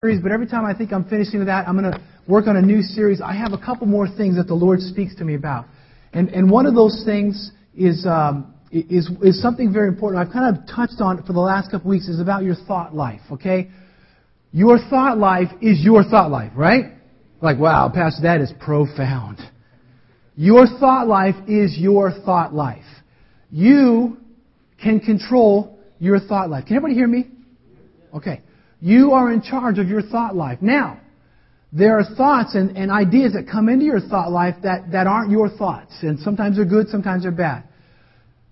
but every time I think I'm finishing with that, I'm going to work on a new series. I have a couple more things that the Lord speaks to me about. And, and one of those things is, um, is, is something very important. I've kind of touched on it for the last couple weeks, is about your thought life, okay? Your thought life is your thought life, right? Like, wow, Pastor, that is profound. Your thought life is your thought life. You can control your thought life. Can everybody hear me? Okay. You are in charge of your thought life. Now, there are thoughts and, and ideas that come into your thought life that, that aren't your thoughts. And sometimes they're good, sometimes they're bad.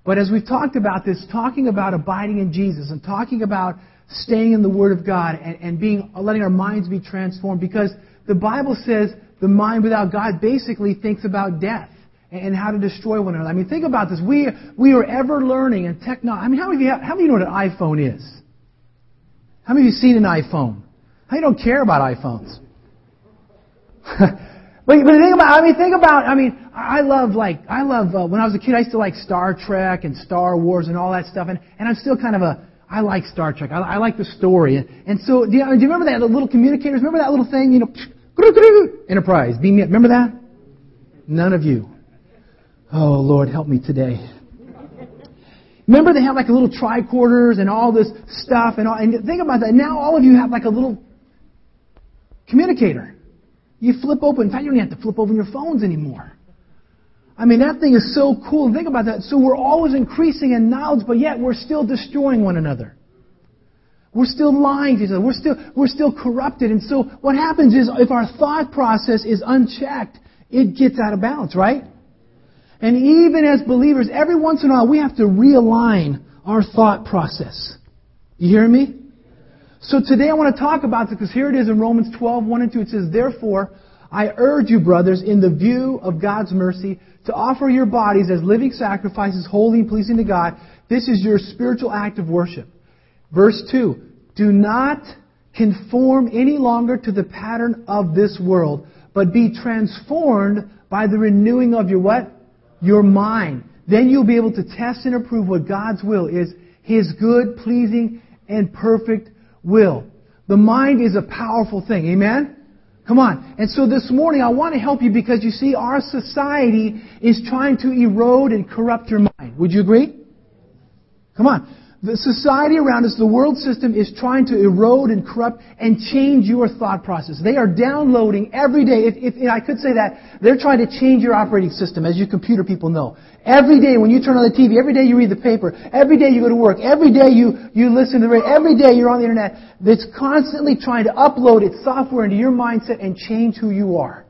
But as we've talked about this, talking about abiding in Jesus and talking about staying in the Word of God and, and being, letting our minds be transformed because the Bible says the mind without God basically thinks about death and how to destroy one another. I mean, think about this. We, we are ever learning and technology. I mean, how many, of you have, how many of you know what an iPhone is? How many of you seen an iPhone? How you don't care about iPhones? but, but think about, I mean, think about, I mean, I love like, I love, uh, when I was a kid, I used to like Star Trek and Star Wars and all that stuff, and, and I'm still kind of a, I like Star Trek. I, I like the story. And, and so, do you, do you remember that, the little communicators? Remember that little thing, you know, Enterprise, beam me up. Remember that? None of you. Oh, Lord, help me today. Remember they have like a little tricorders and all this stuff and all, and think about that. Now all of you have like a little communicator. You flip open. In fact, you don't have to flip open your phones anymore. I mean, that thing is so cool. Think about that. So we're always increasing in knowledge, but yet we're still destroying one another. We're still lying to each other. We're still, we're still corrupted. And so what happens is if our thought process is unchecked, it gets out of balance, right? And even as believers, every once in a while, we have to realign our thought process. You hear me? So today I want to talk about this because here it is in Romans 12, 1 and 2. It says, Therefore, I urge you, brothers, in the view of God's mercy, to offer your bodies as living sacrifices, holy and pleasing to God. This is your spiritual act of worship. Verse 2. Do not conform any longer to the pattern of this world, but be transformed by the renewing of your what? Your mind. Then you'll be able to test and approve what God's will is, His good, pleasing, and perfect will. The mind is a powerful thing. Amen? Come on. And so this morning I want to help you because you see our society is trying to erode and corrupt your mind. Would you agree? Come on. The society around us, the world system, is trying to erode and corrupt and change your thought process. They are downloading every day. If, if, I could say that, they're trying to change your operating system, as you computer people know. Every day when you turn on the TV, every day you read the paper, every day you go to work, every day you, you listen to the radio, every day you're on the internet, it's constantly trying to upload its software into your mindset and change who you are.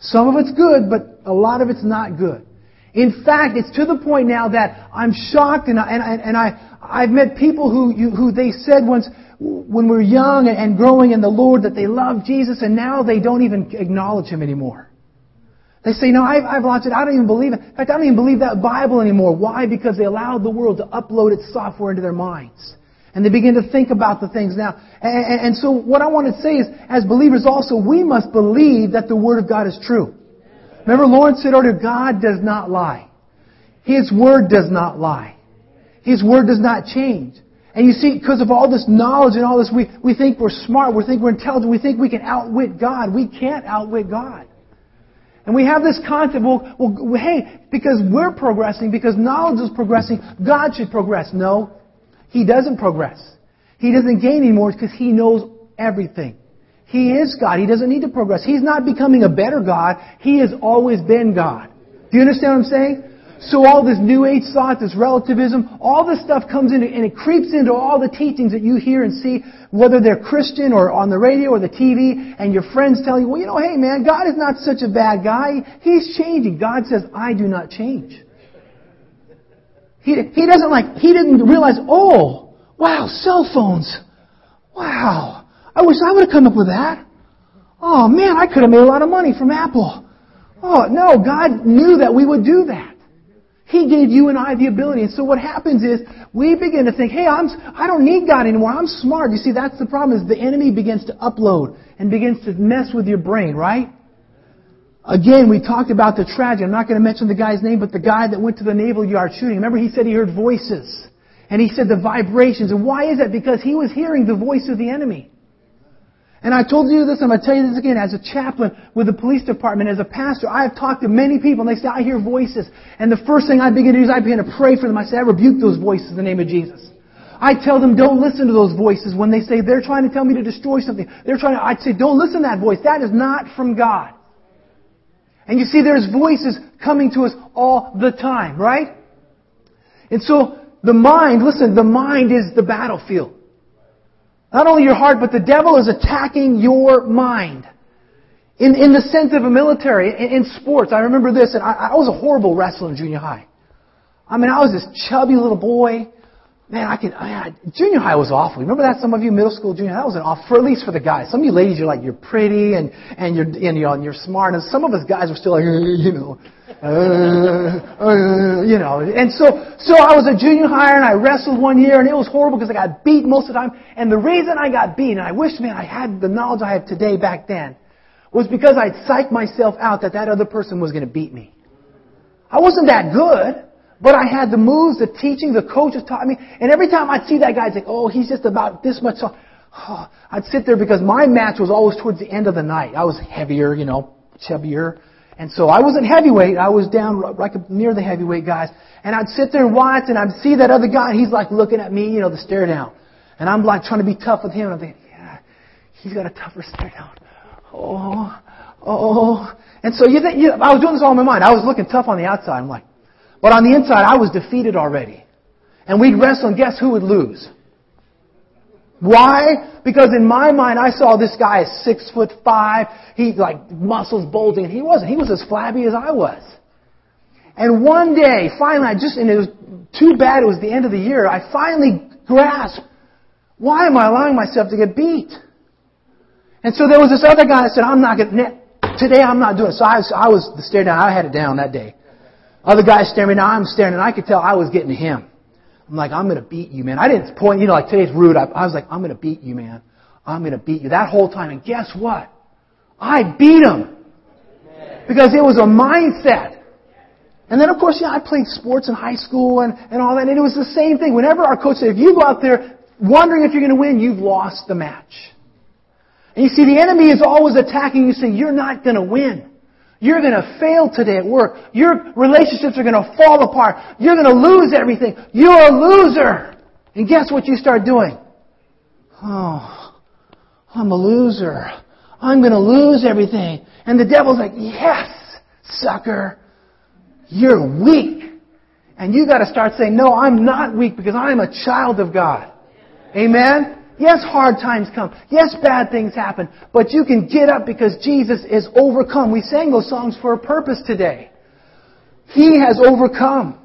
Some of it's good, but a lot of it's not good. In fact, it's to the point now that I'm shocked and I, and, and I, I've met people who, you, who they said once, when we were young and growing in the Lord that they loved Jesus and now they don't even acknowledge Him anymore. They say, no, I've, I've lost it. I don't even believe it. In fact, I don't even believe that Bible anymore. Why? Because they allowed the world to upload its software into their minds. And they begin to think about the things now. And, and, and so what I want to say is, as believers also, we must believe that the Word of God is true. Remember, Lawrence said earlier, God does not lie. His Word does not lie. His Word does not change. And you see, because of all this knowledge and all this, we, we think we're smart, we think we're intelligent, we think we can outwit God. We can't outwit God. And we have this concept, well, well, hey, because we're progressing, because knowledge is progressing, God should progress. No, He doesn't progress. He doesn't gain anymore because He knows everything. He is God. He doesn't need to progress. He's not becoming a better God. He has always been God. Do you understand what I'm saying? So all this New Age thought, this relativism, all this stuff comes into, and it creeps into all the teachings that you hear and see, whether they're Christian or on the radio or the TV, and your friends tell you, well, you know, hey man, God is not such a bad guy. He's changing. God says, I do not change. He, he doesn't like, he didn't realize, oh, wow, cell phones. Wow. I wish I would have come up with that. Oh man, I could have made a lot of money from Apple. Oh, no, God knew that we would do that. He gave you and I the ability. And so what happens is we begin to think, hey, I'm, I don't need God anymore. I'm smart. You see, that's the problem is the enemy begins to upload and begins to mess with your brain, right? Again, we talked about the tragedy. I'm not going to mention the guy's name, but the guy that went to the naval yard shooting. Remember he said he heard voices. And he said the vibrations. And why is that? Because he was hearing the voice of the enemy. And I told you this, I'm going to tell you this again. As a chaplain with the police department, as a pastor, I have talked to many people, and they say, I hear voices. And the first thing I begin to do is I begin to pray for them. I say, I rebuke those voices in the name of Jesus. I tell them, don't listen to those voices when they say they're trying to tell me to destroy something. They're trying to, I'd say, don't listen to that voice. That is not from God. And you see, there's voices coming to us all the time, right? And so, the mind, listen, the mind is the battlefield. Not only your heart, but the devil is attacking your mind. In, in the sense of a military, in, in sports, I remember this, and I, I was a horrible wrestler in junior high. I mean, I was this chubby little boy. Man, I can. I, junior high was awful. Remember that? Some of you middle school, junior high, was an awful. For at least for the guys. Some of you ladies, you're like you're pretty and and you're and you're, and you're smart, and some of us guys were still like you know, uh, uh, you know. And so so I was a junior higher and I wrestled one year and it was horrible because I got beat most of the time. And the reason I got beat, and I wish man I had the knowledge I have today back then, was because I'd psyched myself out that that other person was going to beat me. I wasn't that good. But I had the moves, the teaching, the coaches taught me. And every time I'd see that guy, I'd say, oh, he's just about this much. So, oh, I'd sit there because my match was always towards the end of the night. I was heavier, you know, chubbier. And so I wasn't heavyweight. I was down right near the heavyweight guys. And I'd sit there and watch and I'd see that other guy and he's like looking at me, you know, the stare down. And I'm like trying to be tough with him. And I'm thinking, yeah, he's got a tougher stare down. Oh, oh. And so you think, you, I was doing this all in my mind. I was looking tough on the outside. I'm like, but on the inside, I was defeated already. And we'd wrestle, and guess who would lose? Why? Because in my mind, I saw this guy is six foot five. He like muscles bulging. He wasn't. He was as flabby as I was. And one day, finally, I just, and it was too bad it was the end of the year, I finally grasped, why am I allowing myself to get beat? And so there was this other guy that said, I'm not going to, today I'm not doing it. So I was, I was the stare down. I had it down that day. Other guys staring at me. Now I'm staring, and I could tell I was getting him. I'm like, I'm going to beat you, man. I didn't point, you know, like today's rude. I, I was like, I'm going to beat you, man. I'm going to beat you. That whole time. And guess what? I beat him. Because it was a mindset. And then, of course, yeah, I played sports in high school and, and all that. And it was the same thing. Whenever our coach said, if you go out there wondering if you're going to win, you've lost the match. And you see, the enemy is always attacking you, saying, you're not going to win. You're going to fail today at work. Your relationships are going to fall apart. You're going to lose everything. You're a loser. And guess what you start doing? Oh, I'm a loser. I'm going to lose everything. And the devil's like, yes, sucker. You're weak. And you got to start saying, no, I'm not weak because I'm a child of God. Amen? Yes, hard times come. Yes, bad things happen. But you can get up because Jesus is overcome. We sang those songs for a purpose today. He has overcome.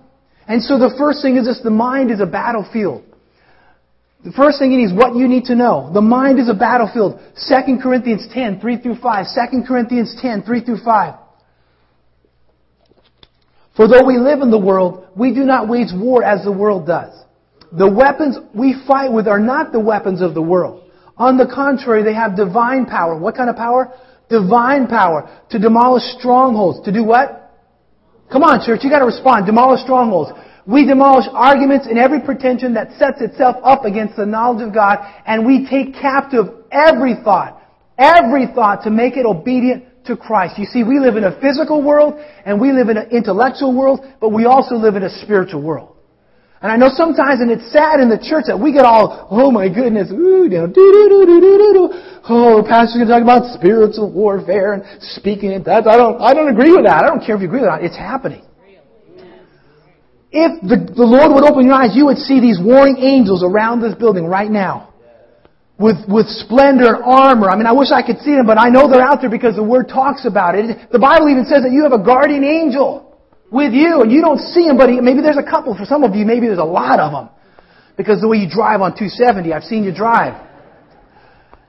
And so the first thing is this, the mind is a battlefield. The first thing is what you need to know. The mind is a battlefield. 2 Corinthians 10, 3 through 5. 2 Corinthians 10, 3 through 5. For though we live in the world, we do not wage war as the world does. The weapons we fight with are not the weapons of the world. On the contrary, they have divine power. What kind of power? Divine power to demolish strongholds. To do what? Come on, church, you gotta respond. Demolish strongholds. We demolish arguments and every pretension that sets itself up against the knowledge of God, and we take captive every thought, every thought to make it obedient to Christ. You see, we live in a physical world, and we live in an intellectual world, but we also live in a spiritual world. And I know sometimes, and it's sad in the church that we get all, oh my goodness, ooh, you know, do do do do do do. Oh, pastor's gonna talk about spiritual warfare and speaking it. That I don't, I don't agree with that. I don't care if you agree with that. It's happening. If the, the Lord would open your eyes, you would see these warring angels around this building right now. With, with splendor and armor. I mean, I wish I could see them, but I know they're out there because the Word talks about it. The Bible even says that you have a guardian angel with you, and you don't see them, but maybe there's a couple. For some of you, maybe there's a lot of them. Because the way you drive on 270, I've seen you drive.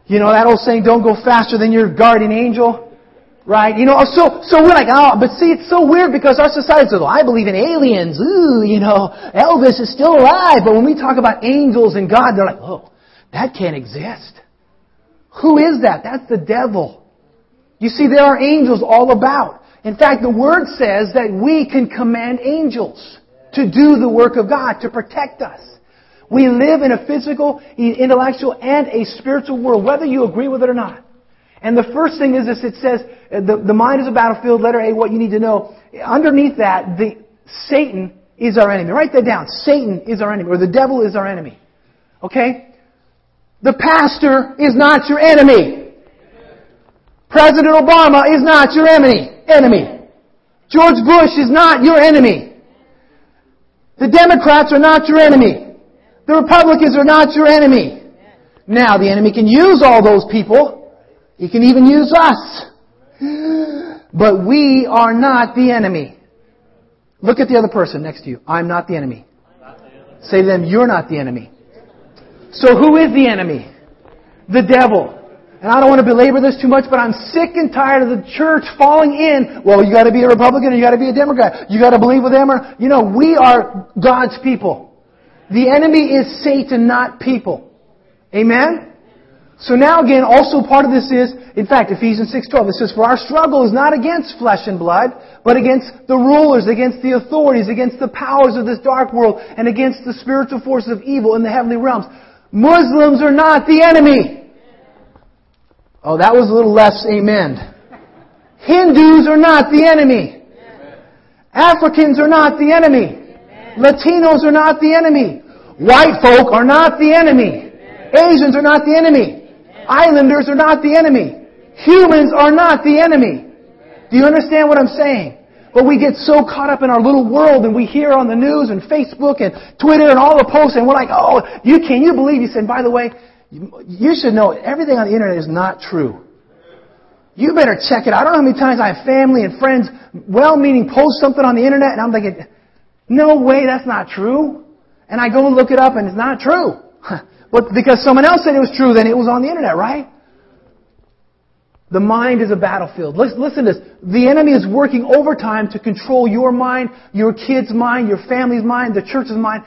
You know that old saying, don't go faster than your guardian angel? Right? You know, oh, so, so we're like, oh, but see, it's so weird because our society says, well, I believe in aliens. Ooh, you know, Elvis is still alive. But when we talk about angels and God, they're like, oh, that can't exist. Who is that? That's the devil. You see, there are angels all about. In fact, the Word says that we can command angels to do the work of God, to protect us. We live in a physical, intellectual, and a spiritual world, whether you agree with it or not. And the first thing is this, it says, uh, the, the mind is a battlefield, letter A, what you need to know. Underneath that, the, Satan is our enemy. Write that down. Satan is our enemy, or the devil is our enemy. Okay? The pastor is not your enemy. President Obama is not your enemy. Enemy. George Bush is not your enemy. The Democrats are not your enemy. The Republicans are not your enemy. Now, the enemy can use all those people. He can even use us. But we are not the enemy. Look at the other person next to you. I'm not the enemy. Say to them, you're not the enemy. So who is the enemy? The devil. And I don't want to belabor this too much, but I'm sick and tired of the church falling in. Well, you got to be a Republican or you got to be a Democrat. You got to believe with them or, you know, we are God's people. The enemy is Satan, not people. Amen? So now again, also part of this is, in fact, Ephesians 6.12, it says, For our struggle is not against flesh and blood, but against the rulers, against the authorities, against the powers of this dark world, and against the spiritual forces of evil in the heavenly realms. Muslims are not the enemy. Oh, that was a little less amen. Hindus are not the enemy. Africans are not the enemy. Latinos are not the enemy. White folk are not the enemy. Asians are not the enemy. Islanders are not the enemy. Humans are not the enemy. Do you understand what I'm saying? But we get so caught up in our little world and we hear on the news and Facebook and Twitter and all the posts and we're like, oh, you can you believe? He said, by the way, you should know everything on the internet is not true. You better check it. I don't know how many times I have family and friends, well-meaning, post something on the internet and I'm thinking, no way, that's not true. And I go and look it up and it's not true. But because someone else said it was true, then it was on the internet, right? The mind is a battlefield. Listen to this. The enemy is working overtime to control your mind, your kid's mind, your family's mind, the church's mind.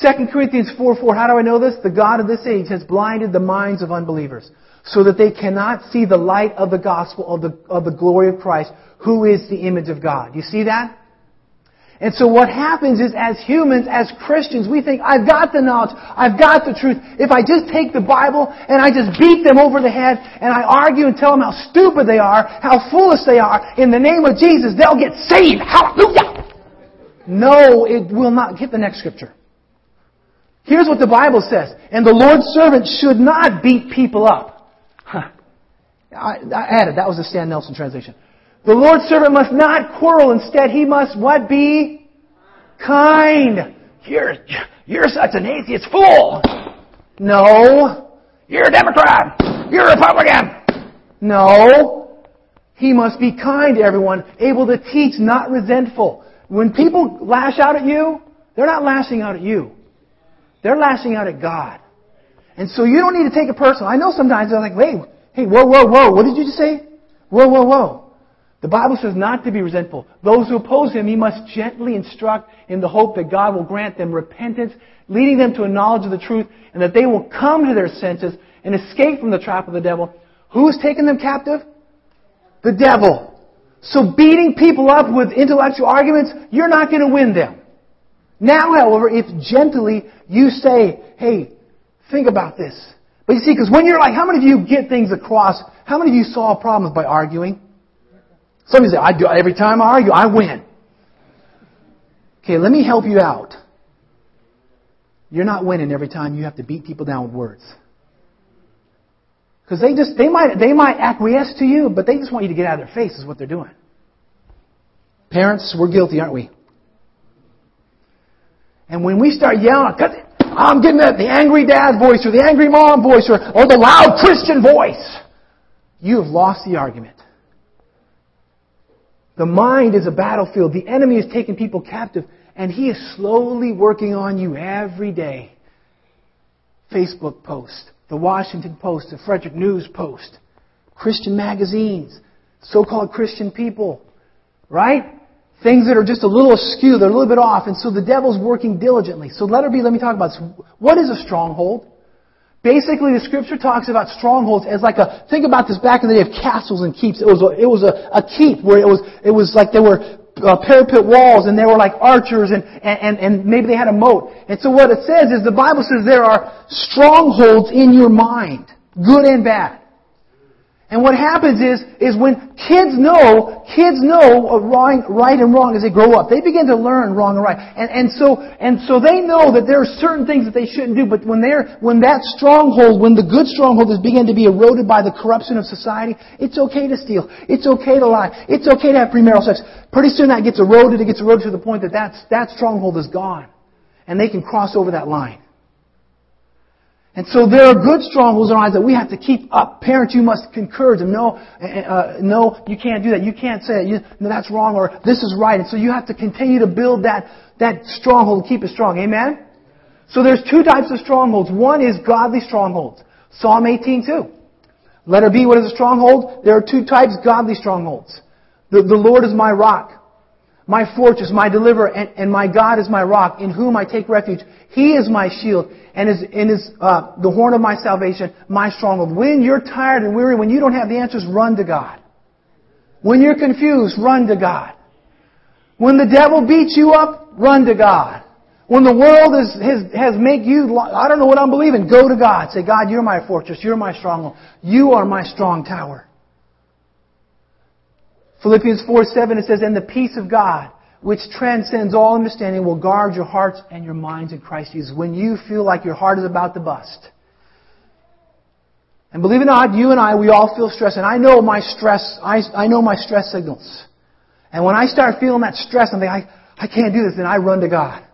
2 Corinthians 4 4, how do I know this? The God of this age has blinded the minds of unbelievers so that they cannot see the light of the gospel of the, of the glory of Christ, who is the image of God. You see that? And so what happens is as humans, as Christians, we think, I've got the knowledge, I've got the truth. If I just take the Bible and I just beat them over the head and I argue and tell them how stupid they are, how foolish they are, in the name of Jesus, they'll get saved. Hallelujah! No, it will not. Get the next scripture. Here's what the Bible says. And the Lord's servant should not beat people up. Huh. I, I added, that was the Stan Nelson translation. The Lord's servant must not quarrel. Instead, he must what be? Kind. You're, you're such an atheist fool. No. You're a Democrat. You're a Republican. No. He must be kind to everyone, able to teach, not resentful. When people lash out at you, they're not lashing out at you. They're lashing out at God. And so you don't need to take it personal. I know sometimes they're like, wait, hey, whoa, whoa, whoa, what did you just say? Whoa, whoa, whoa. The Bible says not to be resentful. Those who oppose him, he must gently instruct in the hope that God will grant them repentance, leading them to a knowledge of the truth, and that they will come to their senses and escape from the trap of the devil. Who's taken them captive? The devil. So beating people up with intellectual arguments, you're not going to win them. Now, however, if gently you say, hey, think about this. But you see, because when you're like, how many of you get things across? How many of you solve problems by arguing? Some of you say, I do, every time I argue, I win. Okay, let me help you out. You're not winning every time you have to beat people down with words. Because they just, they might, they might acquiesce to you, but they just want you to get out of their face is what they're doing. Parents, we're guilty, aren't we? And when we start yelling, I'm getting the, the angry dad voice or the angry mom voice or, or the loud Christian voice, you have lost the argument. The mind is a battlefield. The enemy is taking people captive, and he is slowly working on you every day. Facebook post, the Washington Post, the Frederick News Post, Christian magazines, so-called Christian people, right? Things that are just a little askew, they're a little bit off, and so the devil's working diligently. So let her be, let me talk about this. What is a stronghold? Basically, the scripture talks about strongholds as like a, think about this back in the day of castles and keeps. It was a, it was a, a keep where it was, it was like there were uh, parapet walls and there were like archers and, and, and maybe they had a moat. And so what it says is the Bible says there are strongholds in your mind, good and bad. And what happens is, is when kids know, kids know wrong, right and wrong as they grow up. They begin to learn wrong and right. And, and so, and so they know that there are certain things that they shouldn't do, but when they're, when that stronghold, when the good stronghold is beginning to be eroded by the corruption of society, it's okay to steal. It's okay to lie. It's okay to have premarital sex. Pretty soon that gets eroded. It gets eroded to the point that that's, that stronghold is gone. And they can cross over that line. And so there are good strongholds in our lives that we have to keep up. Parents, you must encourage them. No, uh, uh, no, you can't do that. You can't say that. You, no, that's wrong or this is right. And so you have to continue to build that, that stronghold and keep it strong. Amen? So there's two types of strongholds. One is godly strongholds. Psalm 18:2. Letter B, what is a stronghold? There are two types, godly strongholds. The, the Lord is my rock my fortress, my deliverer, and, and, my God is my rock, in whom I take refuge. He is my shield, and is, and is uh, the horn of my salvation, my stronghold. When you're tired and weary, when you don't have the answers, run to God. When you're confused, run to God. When the devil beats you up, run to God. When the world is, has, has made you, I don't know what I'm believing, go to God. Say, God, you're my fortress, you're my stronghold, you are my strong tower. Philippians 4 7, it says, And the peace of God, which transcends all understanding, will guard your hearts and your minds in Christ Jesus. When you feel like your heart is about to bust. And believe it or not, you and I, we all feel stress. And I know my stress, I, I know my stress signals. And when I start feeling that stress, I'm thinking, I, I can't do this, then I run to God.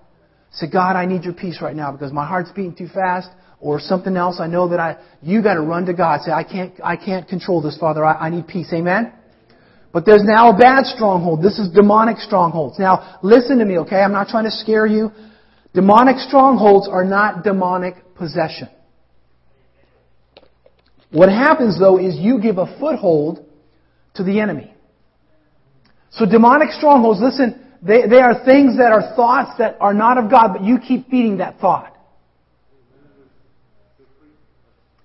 Say, God, I need your peace right now because my heart's beating too fast or something else. I know that I, you gotta run to God. Say, I can't, I can't control this, Father. I, I need peace. Amen? But there's now a bad stronghold. This is demonic strongholds. Now, listen to me, okay? I'm not trying to scare you. Demonic strongholds are not demonic possession. What happens though is you give a foothold to the enemy. So demonic strongholds, listen, they, they are things that are thoughts that are not of God, but you keep feeding that thought.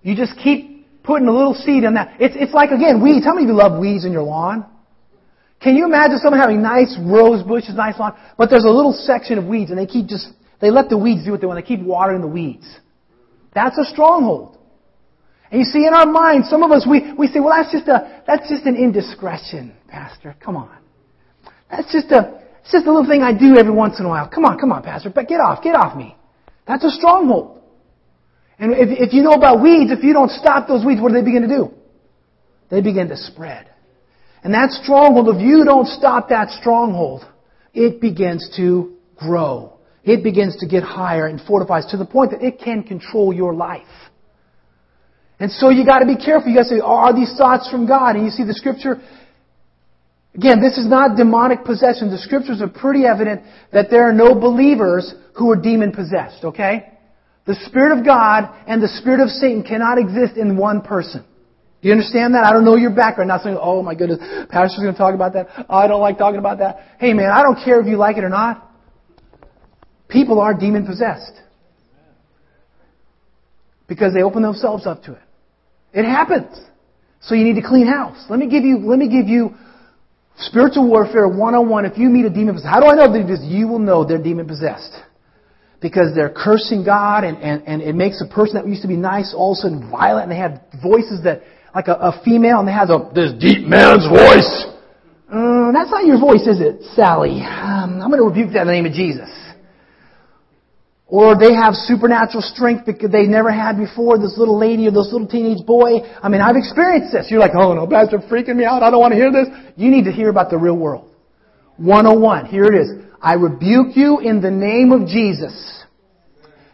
You just keep putting a little seed in that. It's, it's like, again, weeds. How many of you love weeds in your lawn? Can you imagine someone having nice rose bushes, nice lawn, but there's a little section of weeds and they keep just, they let the weeds do what they want. They keep watering the weeds. That's a stronghold. And you see, in our minds, some of us, we, we say, well, that's just a, that's just an indiscretion, Pastor. Come on. That's just a, it's just a little thing I do every once in a while. Come on, come on, Pastor. But get off, get off me. That's a stronghold. And if, if you know about weeds, if you don't stop those weeds, what do they begin to do? They begin to spread. And that stronghold, if you don't stop that stronghold, it begins to grow. It begins to get higher and fortifies to the point that it can control your life. And so you gotta be careful. You gotta say, are these thoughts from God? And you see the scripture, again, this is not demonic possession. The scriptures are pretty evident that there are no believers who are demon possessed, okay? The Spirit of God and the Spirit of Satan cannot exist in one person. Do you understand that? I don't know your background. Not saying, oh my goodness, pastor's going to talk about that. Oh, I don't like talking about that. Hey man, I don't care if you like it or not. People are demon possessed. Because they open themselves up to it. It happens. So you need to clean house. Let me give you, let me give you spiritual warfare 101 if you meet a demon possessed. How do I know that? You will know they're demon possessed. Because they're cursing God and, and, and it makes a person that used to be nice all of a sudden violent and they have voices that like a, a female and has a this deep man's voice. Uh, that's not your voice, is it, Sally? Um, I'm going to rebuke that in the name of Jesus. Or they have supernatural strength because they never had before. This little lady or this little teenage boy. I mean, I've experienced this. You're like, oh no, Pastor, freaking me out. I don't want to hear this. You need to hear about the real world. 101. Here it is. I rebuke you in the name of Jesus.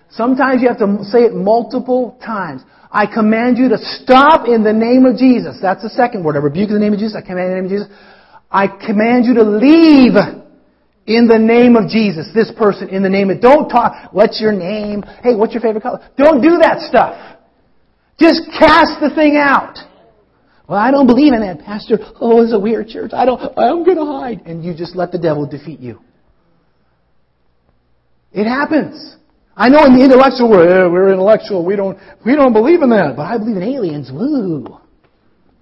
Sometimes you have to say it multiple times. I command you to stop in the name of Jesus. That's the second word. I rebuke in the name of Jesus. I command in the name of Jesus. I command you to leave in the name of Jesus. This person in the name of, don't talk, what's your name? Hey, what's your favorite color? Don't do that stuff. Just cast the thing out. Well, I don't believe in that, Pastor. Oh, it's a weird church. I don't, I'm gonna hide. And you just let the devil defeat you. It happens. I know in the intellectual world, yeah, uh, we're intellectual. We don't, we don't believe in that. But I believe in aliens. Woo.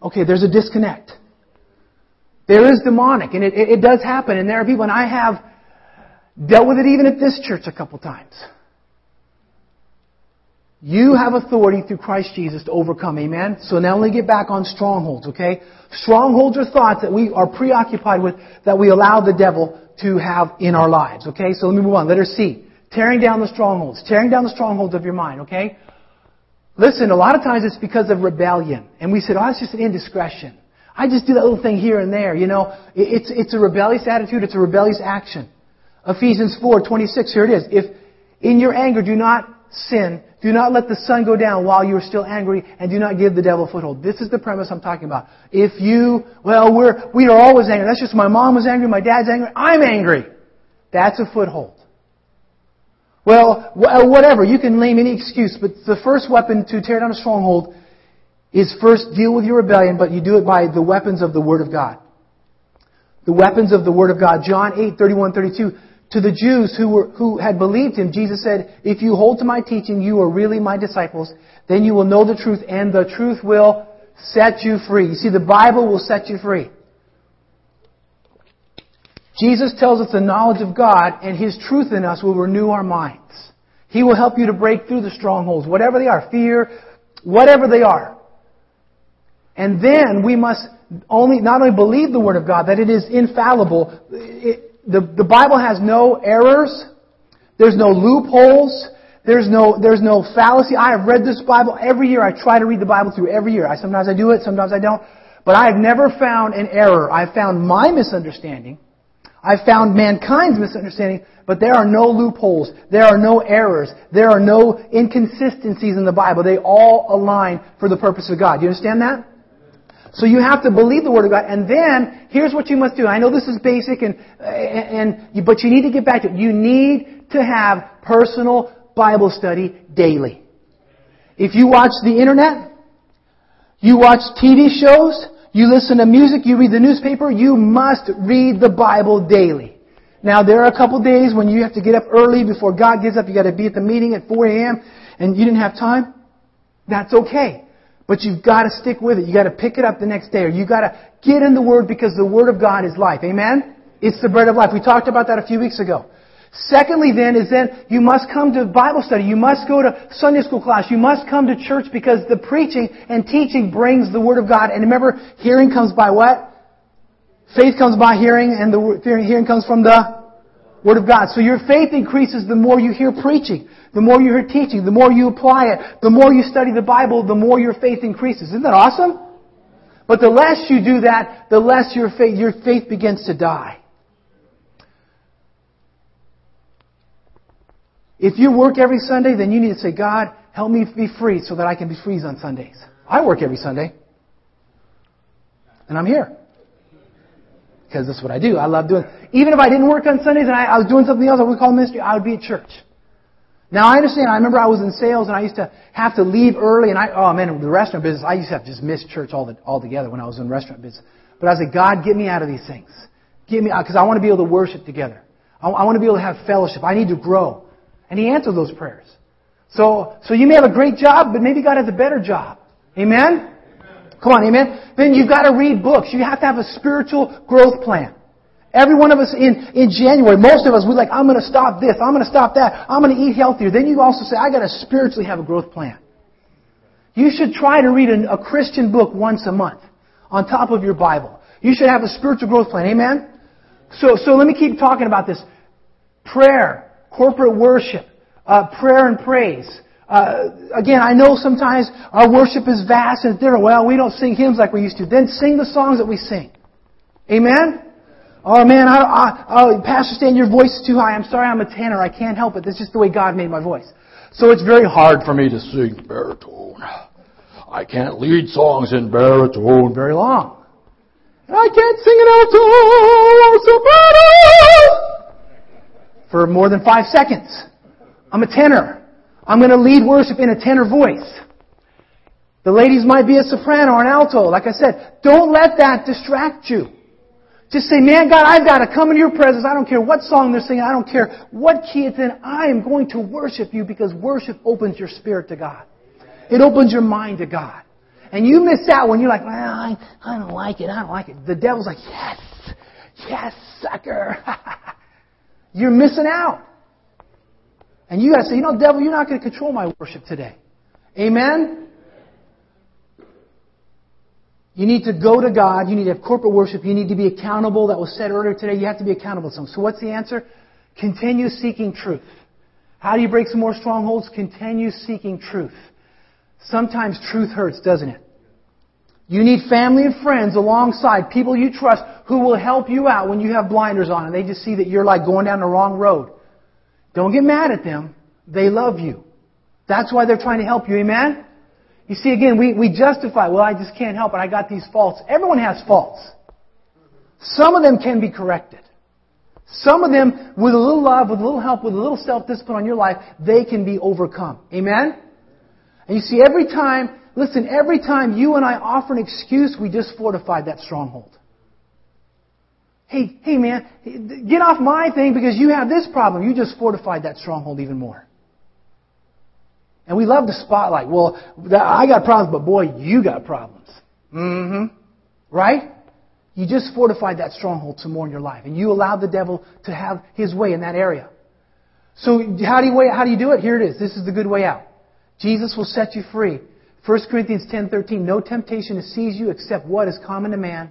Okay, there's a disconnect. There is demonic, and it, it, it does happen, and there are people, and I have dealt with it even at this church a couple times. You have authority through Christ Jesus to overcome, amen? So now let me get back on strongholds, okay? Strongholds are thoughts that we are preoccupied with that we allow the devil to have in our lives, okay? So let me move on. Letter C. Tearing down the strongholds. Tearing down the strongholds of your mind, okay? Listen, a lot of times it's because of rebellion. And we said, oh, it's just an indiscretion. I just do that little thing here and there, you know. It's, it's a rebellious attitude, it's a rebellious action. Ephesians 4, 26, here it is. If in your anger do not sin, do not let the sun go down while you are still angry, and do not give the devil a foothold. This is the premise I'm talking about. If you, well, we're, we are always angry. That's just my mom was angry, my dad's angry, I'm angry. That's a foothold. Well, uh, whatever. You can name any excuse, but the first weapon to tear down a stronghold is first deal with your rebellion, but you do it by the weapons of the Word of God. The weapons of the Word of God. John 8, 31, 32. To the Jews who, were, who had believed him, Jesus said, If you hold to my teaching, you are really my disciples. Then you will know the truth, and the truth will set you free. You see, the Bible will set you free. Jesus tells us the knowledge of God and His truth in us will renew our minds. He will help you to break through the strongholds, whatever they are, fear, whatever they are. And then we must only, not only believe the Word of God, that it is infallible. It, the, the Bible has no errors. There's no loopholes. There's no, there's no fallacy. I have read this Bible every year. I try to read the Bible through every year. I, sometimes I do it, sometimes I don't. But I have never found an error. I've found my misunderstanding. I've found mankind's misunderstanding, but there are no loopholes. There are no errors. There are no inconsistencies in the Bible. They all align for the purpose of God. Do you understand that? So you have to believe the Word of God, and then here's what you must do. I know this is basic, and and but you need to get back to it. You need to have personal Bible study daily. If you watch the internet, you watch TV shows, you listen to music, you read the newspaper, you must read the Bible daily. Now there are a couple days when you have to get up early before God gets up. You got to be at the meeting at 4 a.m. and you didn't have time. That's okay. But you've got to stick with it. You've got to pick it up the next day or you've got to get in the Word because the Word of God is life. Amen? It's the bread of life. We talked about that a few weeks ago. Secondly then is then you must come to Bible study. You must go to Sunday school class. You must come to church because the preaching and teaching brings the Word of God. And remember, hearing comes by what? Faith comes by hearing and the hearing comes from the Word of God. So your faith increases the more you hear preaching. The more you hear teaching, the more you apply it, the more you study the Bible, the more your faith increases. Isn't that awesome? But the less you do that, the less your faith, your faith begins to die. If you work every Sunday, then you need to say, God, help me be free so that I can be free on Sundays. I work every Sunday. And I'm here. Because that's what I do. I love doing Even if I didn't work on Sundays and I, I was doing something else I would call ministry, I would be at church. Now I understand. I remember I was in sales and I used to have to leave early, and I oh man, the restaurant business, I used to have to just miss church all the, altogether when I was in restaurant business. But I said, God, get me out of these things. Get me out because I want to be able to worship together. I, I want to be able to have fellowship. I need to grow, and He answered those prayers. So, so you may have a great job, but maybe God has a better job. Amen. Come on, amen. Then you've got to read books. You have to have a spiritual growth plan. Every one of us in, in January, most of us, we're like, I'm going to stop this, I'm going to stop that, I'm going to eat healthier. Then you also say, I got to spiritually have a growth plan. You should try to read a, a Christian book once a month on top of your Bible. You should have a spiritual growth plan. Amen? So, so let me keep talking about this. Prayer, corporate worship, uh, prayer and praise. Uh, again, I know sometimes our worship is vast and different. Well, we don't sing hymns like we used to. Then sing the songs that we sing. Amen? Oh man, I, I, oh, Pastor Stan, your voice is too high. I'm sorry, I'm a tenor. I can't help it. That's just the way God made my voice. So it's very hard for me to sing baritone. I can't lead songs in baritone very long. I can't sing an alto soprano for more than five seconds. I'm a tenor. I'm going to lead worship in a tenor voice. The ladies might be a soprano or an alto. Like I said, don't let that distract you. Just say, man, God, I've got to come into your presence. I don't care what song they're singing. I don't care what key it's in. I am going to worship you because worship opens your spirit to God. It opens your mind to God. And you miss out when you're like, well, I, I don't like it, I don't like it. The devil's like, yes, yes, sucker. you're missing out. And you gotta say, you know, devil, you're not gonna control my worship today. Amen? You need to go to God. You need to have corporate worship. You need to be accountable. That was said earlier today. You have to be accountable to something. So what's the answer? Continue seeking truth. How do you break some more strongholds? Continue seeking truth. Sometimes truth hurts, doesn't it? You need family and friends alongside, people you trust, who will help you out when you have blinders on and they just see that you're like going down the wrong road. Don't get mad at them. They love you. That's why they're trying to help you. Amen? You see, again, we, we justify, well, I just can't help it. I got these faults. Everyone has faults. Some of them can be corrected. Some of them, with a little love, with a little help, with a little self-discipline on your life, they can be overcome. Amen? And you see, every time, listen, every time you and I offer an excuse, we just fortify that stronghold. Hey, hey man, get off my thing because you have this problem. You just fortified that stronghold even more. And we love the spotlight. Well, I got problems, but boy, you got problems. Mm-hmm. Right? You just fortified that stronghold some more in your life, and you allowed the devil to have his way in that area. So how do you how do you do it? Here it is. This is the good way out. Jesus will set you free. 1 Corinthians 10:13 No temptation to seize you except what is common to man,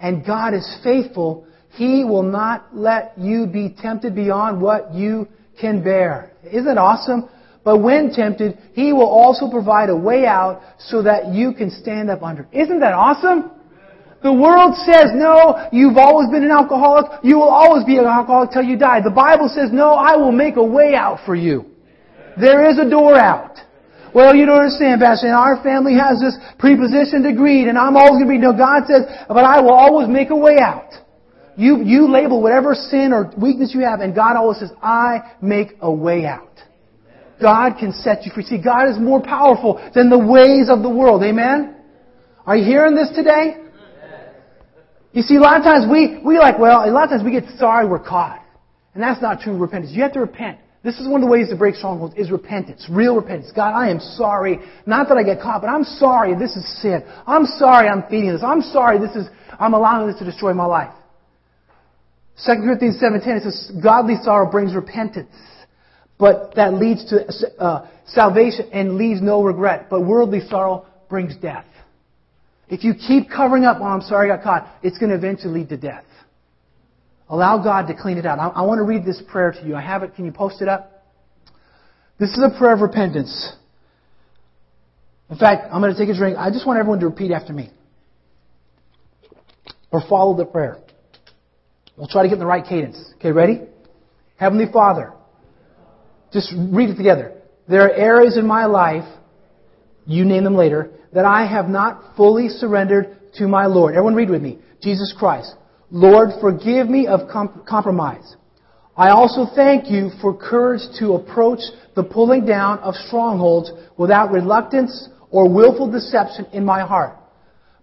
and God is faithful. He will not let you be tempted beyond what you can bear. Isn't that awesome? But when tempted, He will also provide a way out so that you can stand up under. Isn't that awesome? The world says, no, you've always been an alcoholic. You will always be an alcoholic till you die. The Bible says, no, I will make a way out for you. There is a door out. Well, you don't understand, Pastor. Our family has this preposition to greed, and I'm always going to be. No, God says, but I will always make a way out. You, you label whatever sin or weakness you have, and God always says, I make a way out. God can set you free. See, God is more powerful than the ways of the world. Amen? Are you hearing this today? You see, a lot of times we, we like, well, a lot of times we get sorry we're caught. And that's not true repentance. You have to repent. This is one of the ways to break strongholds is repentance. Real repentance. God, I am sorry. Not that I get caught, but I'm sorry this is sin. I'm sorry I'm feeding this. I'm sorry this is, I'm allowing this to destroy my life. 2 Corinthians 7.10 it says, godly sorrow brings repentance but that leads to uh, salvation and leaves no regret. But worldly sorrow brings death. If you keep covering up, well, I'm sorry I got caught, it's going to eventually lead to death. Allow God to clean it out. I, I want to read this prayer to you. I have it. Can you post it up? This is a prayer of repentance. In fact, I'm going to take a drink. I just want everyone to repeat after me. Or follow the prayer. We'll try to get in the right cadence. Okay, ready? Heavenly Father, just read it together. There are areas in my life, you name them later, that I have not fully surrendered to my Lord. Everyone read with me. Jesus Christ. Lord, forgive me of comp- compromise. I also thank you for courage to approach the pulling down of strongholds without reluctance or willful deception in my heart.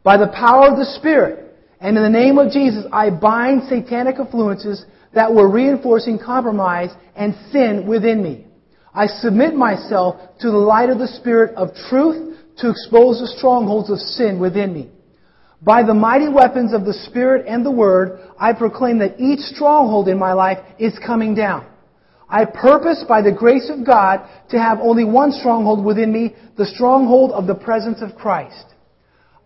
By the power of the Spirit and in the name of Jesus, I bind satanic influences that were reinforcing compromise and sin within me. I submit myself to the light of the Spirit of truth to expose the strongholds of sin within me. By the mighty weapons of the Spirit and the Word, I proclaim that each stronghold in my life is coming down. I purpose by the grace of God to have only one stronghold within me, the stronghold of the presence of Christ.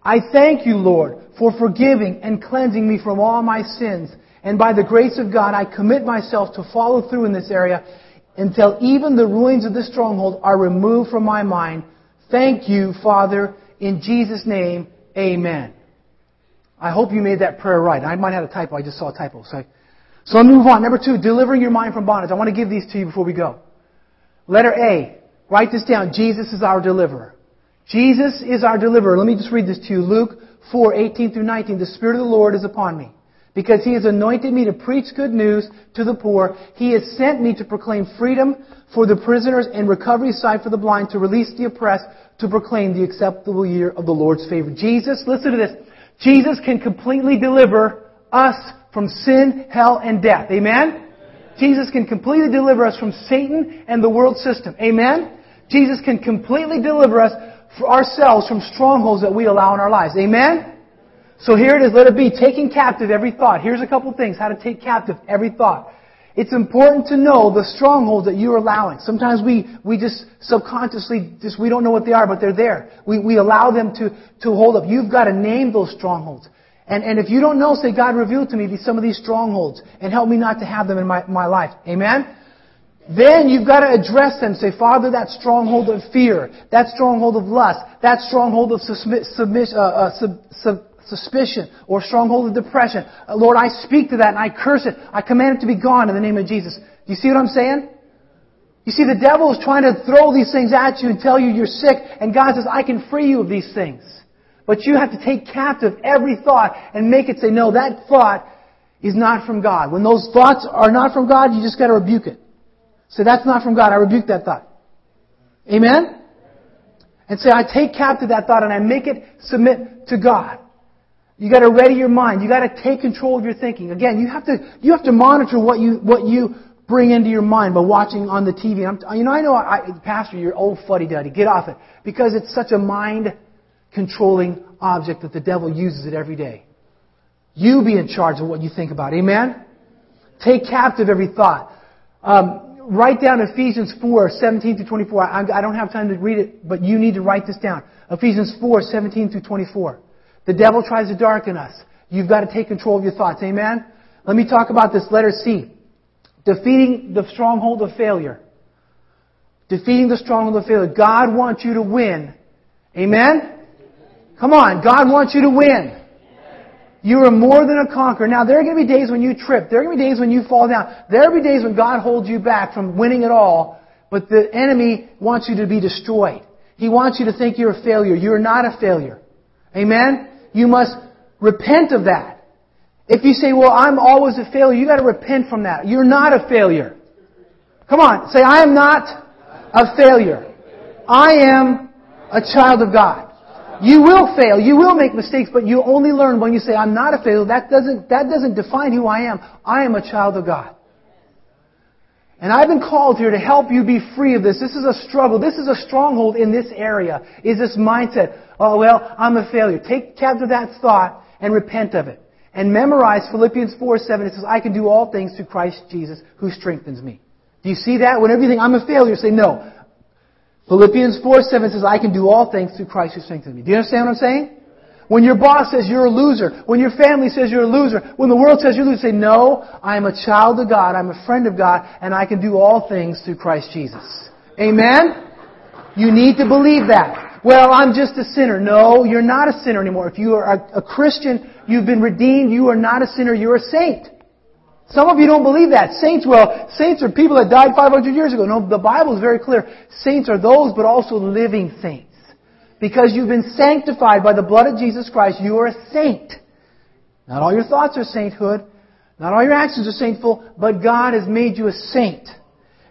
I thank you, Lord, for forgiving and cleansing me from all my sins and by the grace of God, I commit myself to follow through in this area until even the ruins of this stronghold are removed from my mind. Thank you, Father. In Jesus' name, amen. I hope you made that prayer right. I might have a typo. I just saw a typo. So, so let me move on. Number two, delivering your mind from bondage. I want to give these to you before we go. Letter A. Write this down. Jesus is our deliverer. Jesus is our deliverer. Let me just read this to you. Luke 4, 18 through 19. The Spirit of the Lord is upon me because he has anointed me to preach good news to the poor. He has sent me to proclaim freedom for the prisoners and recovery sight for the blind, to release the oppressed, to proclaim the acceptable year of the Lord's favor. Jesus, listen to this. Jesus can completely deliver us from sin, hell, and death. Amen? Jesus can completely deliver us from Satan and the world system. Amen? Jesus can completely deliver us for ourselves from strongholds that we allow in our lives. Amen? So here it is. Let it be. Taking captive every thought. Here's a couple things. How to take captive every thought. It's important to know the strongholds that you're allowing. Sometimes we, we just subconsciously, just, we don't know what they are, but they're there. We, we allow them to, to hold up. You've got to name those strongholds. And, and if you don't know, say, God revealed to me some of these strongholds and help me not to have them in my, my life. Amen? Then you've got to address them. Say, Father, that stronghold of fear, that stronghold of lust, that stronghold of submission, uh, uh, sub, sub, suspicion or stronghold of depression. Uh, Lord, I speak to that and I curse it. I command it to be gone in the name of Jesus. Do you see what I'm saying? You see, the devil is trying to throw these things at you and tell you you're sick, and God says, I can free you of these things. But you have to take captive every thought and make it say, no, that thought is not from God. When those thoughts are not from God, you just gotta rebuke it. Say, that's not from God. I rebuke that thought. Amen? And say, I take captive that thought and I make it submit to God. You got to ready your mind. You got to take control of your thinking. Again, you have to you have to monitor what you what you bring into your mind by watching on the TV. I'm, you know, I know, I, Pastor, you're old fuddy duddy. Get off it because it's such a mind controlling object that the devil uses it every day. You be in charge of what you think about. Amen. Take captive every thought. Um, write down Ephesians 4, 17 to 24. I, I don't have time to read it, but you need to write this down. Ephesians 4, 17 to 24. The devil tries to darken us. You've got to take control of your thoughts. Amen? Let me talk about this letter C. Defeating the stronghold of failure. Defeating the stronghold of failure. God wants you to win. Amen? Come on. God wants you to win. You are more than a conqueror. Now, there are going to be days when you trip. There are going to be days when you fall down. There will be days when God holds you back from winning it all, but the enemy wants you to be destroyed. He wants you to think you're a failure. You're not a failure. Amen? You must repent of that. If you say, well, I'm always a failure, you gotta repent from that. You're not a failure. Come on, say, I am not a failure. I am a child of God. You will fail. You will make mistakes, but you only learn when you say, I'm not a failure. That doesn't, that doesn't define who I am. I am a child of God. And I've been called here to help you be free of this. This is a struggle. This is a stronghold in this area. Is this mindset. Oh, well, I'm a failure. Take captive that thought and repent of it. And memorize Philippians 4, 7. It says, I can do all things through Christ Jesus who strengthens me. Do you see that? Whenever you think I'm a failure, say no. Philippians 4, 7 says, I can do all things through Christ who strengthens me. Do you understand what I'm saying? When your boss says you're a loser, when your family says you're a loser, when the world says you're a loser, say, no, I am a child of God, I'm a friend of God, and I can do all things through Christ Jesus. Amen? You need to believe that. Well, I'm just a sinner. No, you're not a sinner anymore. If you are a, a Christian, you've been redeemed, you are not a sinner, you're a saint. Some of you don't believe that. Saints, well, saints are people that died 500 years ago. No, the Bible is very clear. Saints are those, but also living saints. Because you've been sanctified by the blood of Jesus Christ, you are a saint. Not all your thoughts are sainthood. Not all your actions are saintful, but God has made you a saint.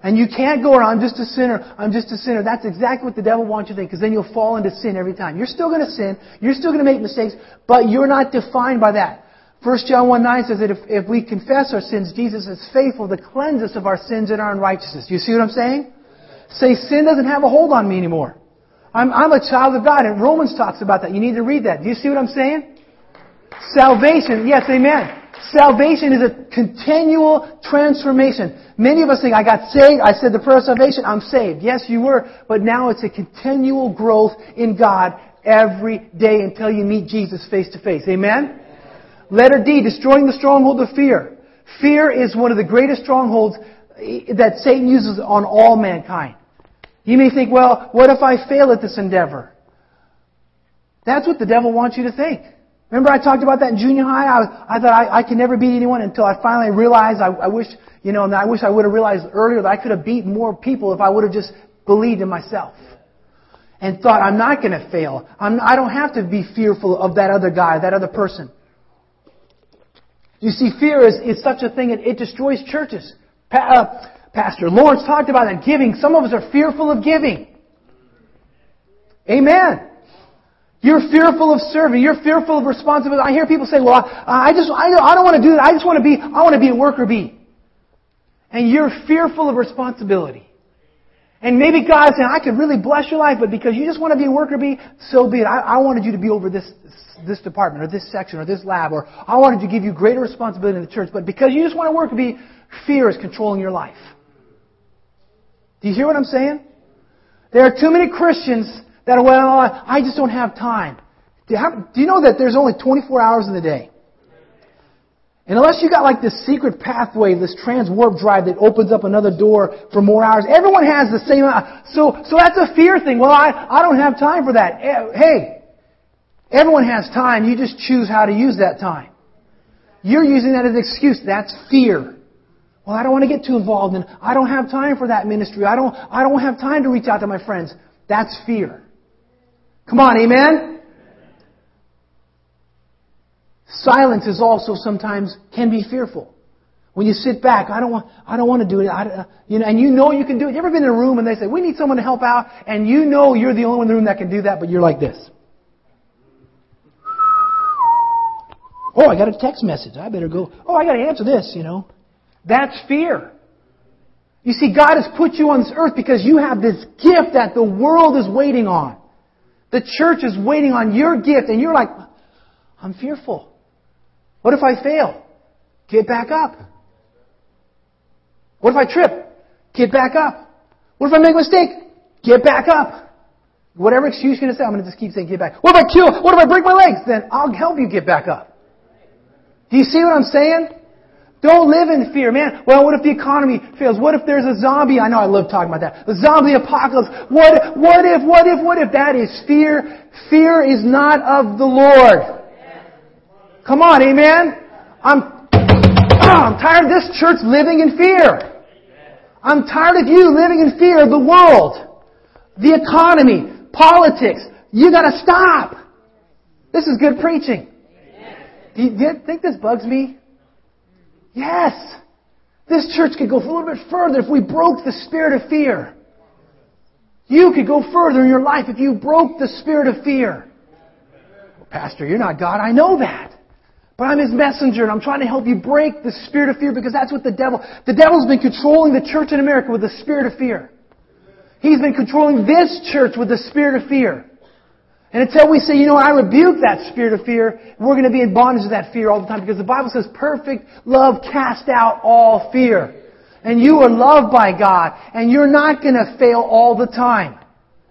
And you can't go around, I'm just a sinner, I'm just a sinner. That's exactly what the devil wants you to think, because then you'll fall into sin every time. You're still going to sin, you're still going to make mistakes, but you're not defined by that. 1 John 1 9 says that if, if we confess our sins, Jesus is faithful to cleanse us of our sins and our unrighteousness. Do you see what I'm saying? Say, sin doesn't have a hold on me anymore. I'm, I'm a child of God. And Romans talks about that. You need to read that. Do you see what I'm saying? Salvation. Yes, amen. Salvation is a continual transformation. Many of us think, I got saved, I said the prayer of salvation, I'm saved. Yes, you were, but now it's a continual growth in God every day until you meet Jesus face to face. Amen? Letter D, destroying the stronghold of fear. Fear is one of the greatest strongholds eh, that Satan uses on all mankind. You may think, well, what if I fail at this endeavor? That's what the devil wants you to think. Remember I talked about that in junior high? I, I thought I, I could never beat anyone until I finally realized I, I wish, you know, and I wish I would have realized earlier that I could have beat more people if I would have just believed in myself. And thought, I'm not going to fail. I'm, I don't have to be fearful of that other guy, that other person. You see, fear is, is such a thing, it, it destroys churches. Pa, uh, Pastor Lawrence talked about that giving. Some of us are fearful of giving. Amen. You're fearful of serving. You're fearful of responsibility. I hear people say, well, I just, I I don't want to do that. I just want to be, I want to be a worker bee. And you're fearful of responsibility. And maybe God saying, I could really bless your life, but because you just want to be a worker bee, so be it. I, I wanted you to be over this, this department or this section or this lab, or I wanted to give you greater responsibility in the church, but because you just want to work bee, fear is controlling your life. Do you hear what I'm saying? There are too many Christians that are, well, I just don't have time. Do you, have, do you know that there's only 24 hours in the day? And unless you got like this secret pathway, this trans warp drive that opens up another door for more hours, everyone has the same. So, so that's a fear thing. Well, I, I don't have time for that. Eh, hey, everyone has time. You just choose how to use that time. You're using that as an excuse. That's fear. Well, I don't want to get too involved in, I don't have time for that ministry. I don't, I don't have time to reach out to my friends. That's fear. Come on, amen? Silence is also sometimes can be fearful. When you sit back, I don't want, I don't want to do it. I, you know, and you know you can do it. You ever been in a room and they say, we need someone to help out, and you know you're the only one in the room that can do that, but you're like this. Oh, I got a text message. I better go. Oh, I got to answer this, you know. That's fear. You see, God has put you on this earth because you have this gift that the world is waiting on. The church is waiting on your gift, and you're like, I'm fearful. What if I fail? Get back up. What if I trip? Get back up. What if I make a mistake? Get back up. Whatever excuse you're going to say, I'm going to just keep saying get back. What if I kill? What if I break my legs? Then I'll help you get back up. Do you see what I'm saying? Don't live in fear, man. Well, what if the economy fails? What if there's a zombie? I know I love talking about that. The zombie apocalypse. What, what if, what if, what if? That is fear. Fear is not of the Lord. Come on, amen? I'm, I'm tired of this church living in fear. I'm tired of you living in fear of the world, the economy, politics. You gotta stop. This is good preaching. Do you, do you think this bugs me? Yes. This church could go a little bit further if we broke the spirit of fear. You could go further in your life if you broke the spirit of fear. Well, Pastor, you're not God. I know that. But I'm His messenger and I'm trying to help you break the spirit of fear because that's what the devil, the devil's been controlling the church in America with the spirit of fear. He's been controlling this church with the spirit of fear. And until we say, you know I rebuke that spirit of fear, we're going to be in bondage to that fear all the time because the Bible says perfect love cast out all fear. And you are loved by God and you're not going to fail all the time.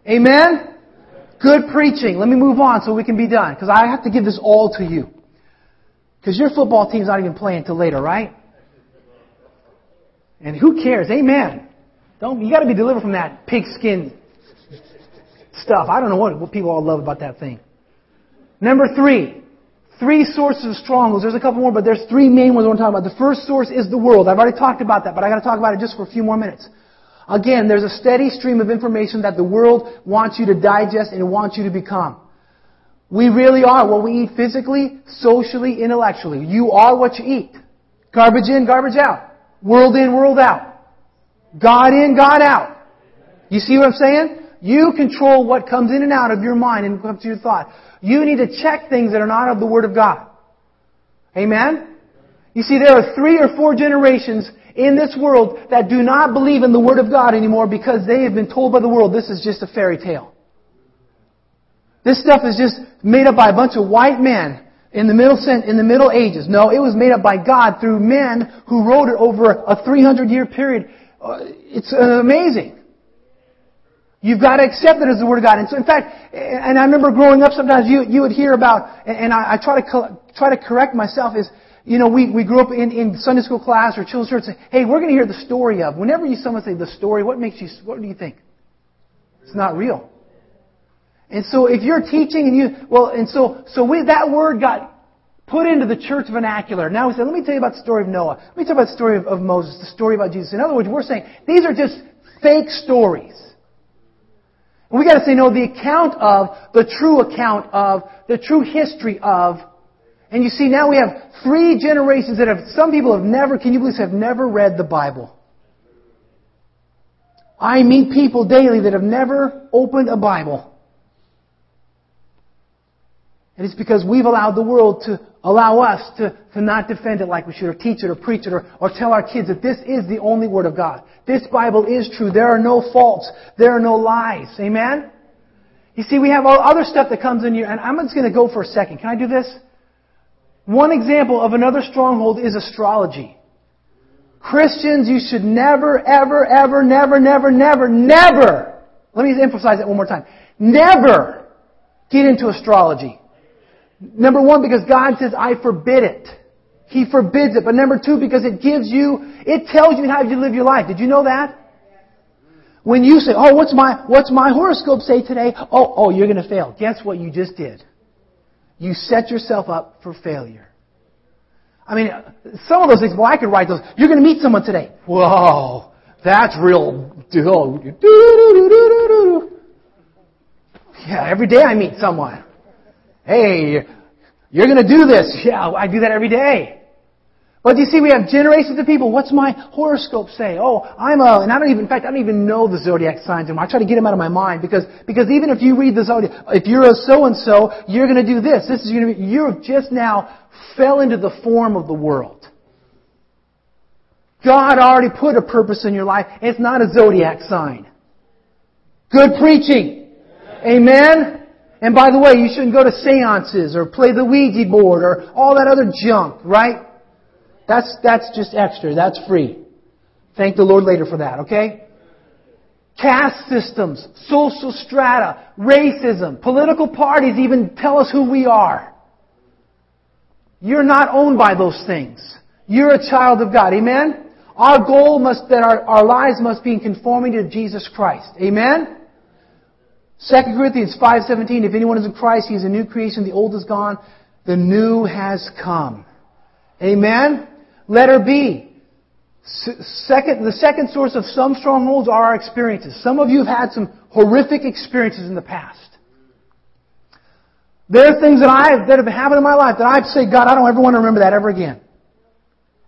Amen? Good preaching. Let me move on so we can be done because I have to give this all to you. Because your football team's not even playing until later, right? And who cares? Amen. Don't, you gotta be delivered from that pigskin stuff. I don't know what, what people all love about that thing. Number three. Three sources of strongholds. There's a couple more, but there's three main ones I want to talk about. The first source is the world. I've already talked about that, but I gotta talk about it just for a few more minutes. Again, there's a steady stream of information that the world wants you to digest and wants you to become. We really are what we eat physically, socially, intellectually. You are what you eat. Garbage in, garbage out. World in, world out. God in, God out. You see what I'm saying? You control what comes in and out of your mind and comes to your thought. You need to check things that are not of the Word of God. Amen? You see, there are three or four generations in this world that do not believe in the Word of God anymore because they have been told by the world this is just a fairy tale. This stuff is just made up by a bunch of white men in the middle in the Middle Ages. No, it was made up by God through men who wrote it over a 300 year period. Uh, it's amazing. You've got to accept it as the Word of God. And so, in fact, and I remember growing up, sometimes you you would hear about, and I, I try to try to correct myself is, you know, we, we grew up in, in Sunday school class or children's church. Say, hey, we're going to hear the story of. Whenever you someone say the story, what makes you? What do you think? It's not real. And so if you're teaching and you, well, and so, so we, that word got put into the church vernacular. Now we say, let me tell you about the story of Noah. Let me tell you about the story of, of Moses, the story about Jesus. In other words, we're saying these are just fake stories. And we gotta say, no, the account of, the true account of, the true history of, and you see now we have three generations that have, some people have never, can you believe have never read the Bible. I meet people daily that have never opened a Bible. And it's because we've allowed the world to allow us to, to not defend it like we should, or teach it, or preach it, or, or tell our kids that this is the only Word of God. This Bible is true. There are no faults. There are no lies. Amen? You see, we have all other stuff that comes in here, and I'm just going to go for a second. Can I do this? One example of another stronghold is astrology. Christians, you should never, ever, ever, never, never, never, never, let me emphasize that one more time, never get into astrology. Number one, because God says, I forbid it. He forbids it. But number two, because it gives you, it tells you how you live your life. Did you know that? When you say, oh, what's my, what's my horoscope say today? Oh, oh, you're gonna fail. Guess what you just did? You set yourself up for failure. I mean, some of those things, well, I could write those. You're gonna meet someone today. Whoa, that's real. Yeah, every day I meet someone. Hey, you're going to do this. Yeah, I do that every day. But you see, we have generations of people. What's my horoscope say? Oh, I'm a, and I don't even, in fact, I don't even know the zodiac signs anymore. I try to get them out of my mind because, because even if you read the zodiac, if you're a so-and-so, you're to do this. This is to be, you just now fell into the form of the world. God already put a purpose in your life. It's not a zodiac sign. Good preaching. Amen? And by the way, you shouldn't go to seances or play the Ouija board or all that other junk, right? That's, that's just extra. That's free. Thank the Lord later for that, okay? Caste systems, social strata, racism, political parties even tell us who we are. You're not owned by those things. You're a child of God. Amen? Our goal must, that our, our lives must be in conforming to Jesus Christ. Amen? 2 Corinthians 5.17, if anyone is in Christ, he is a new creation. The old is gone. The new has come. Amen? Letter B. Second, the second source of some strongholds are our experiences. Some of you have had some horrific experiences in the past. There are things that I that have happened in my life that I've said, God, I don't ever want to remember that ever again.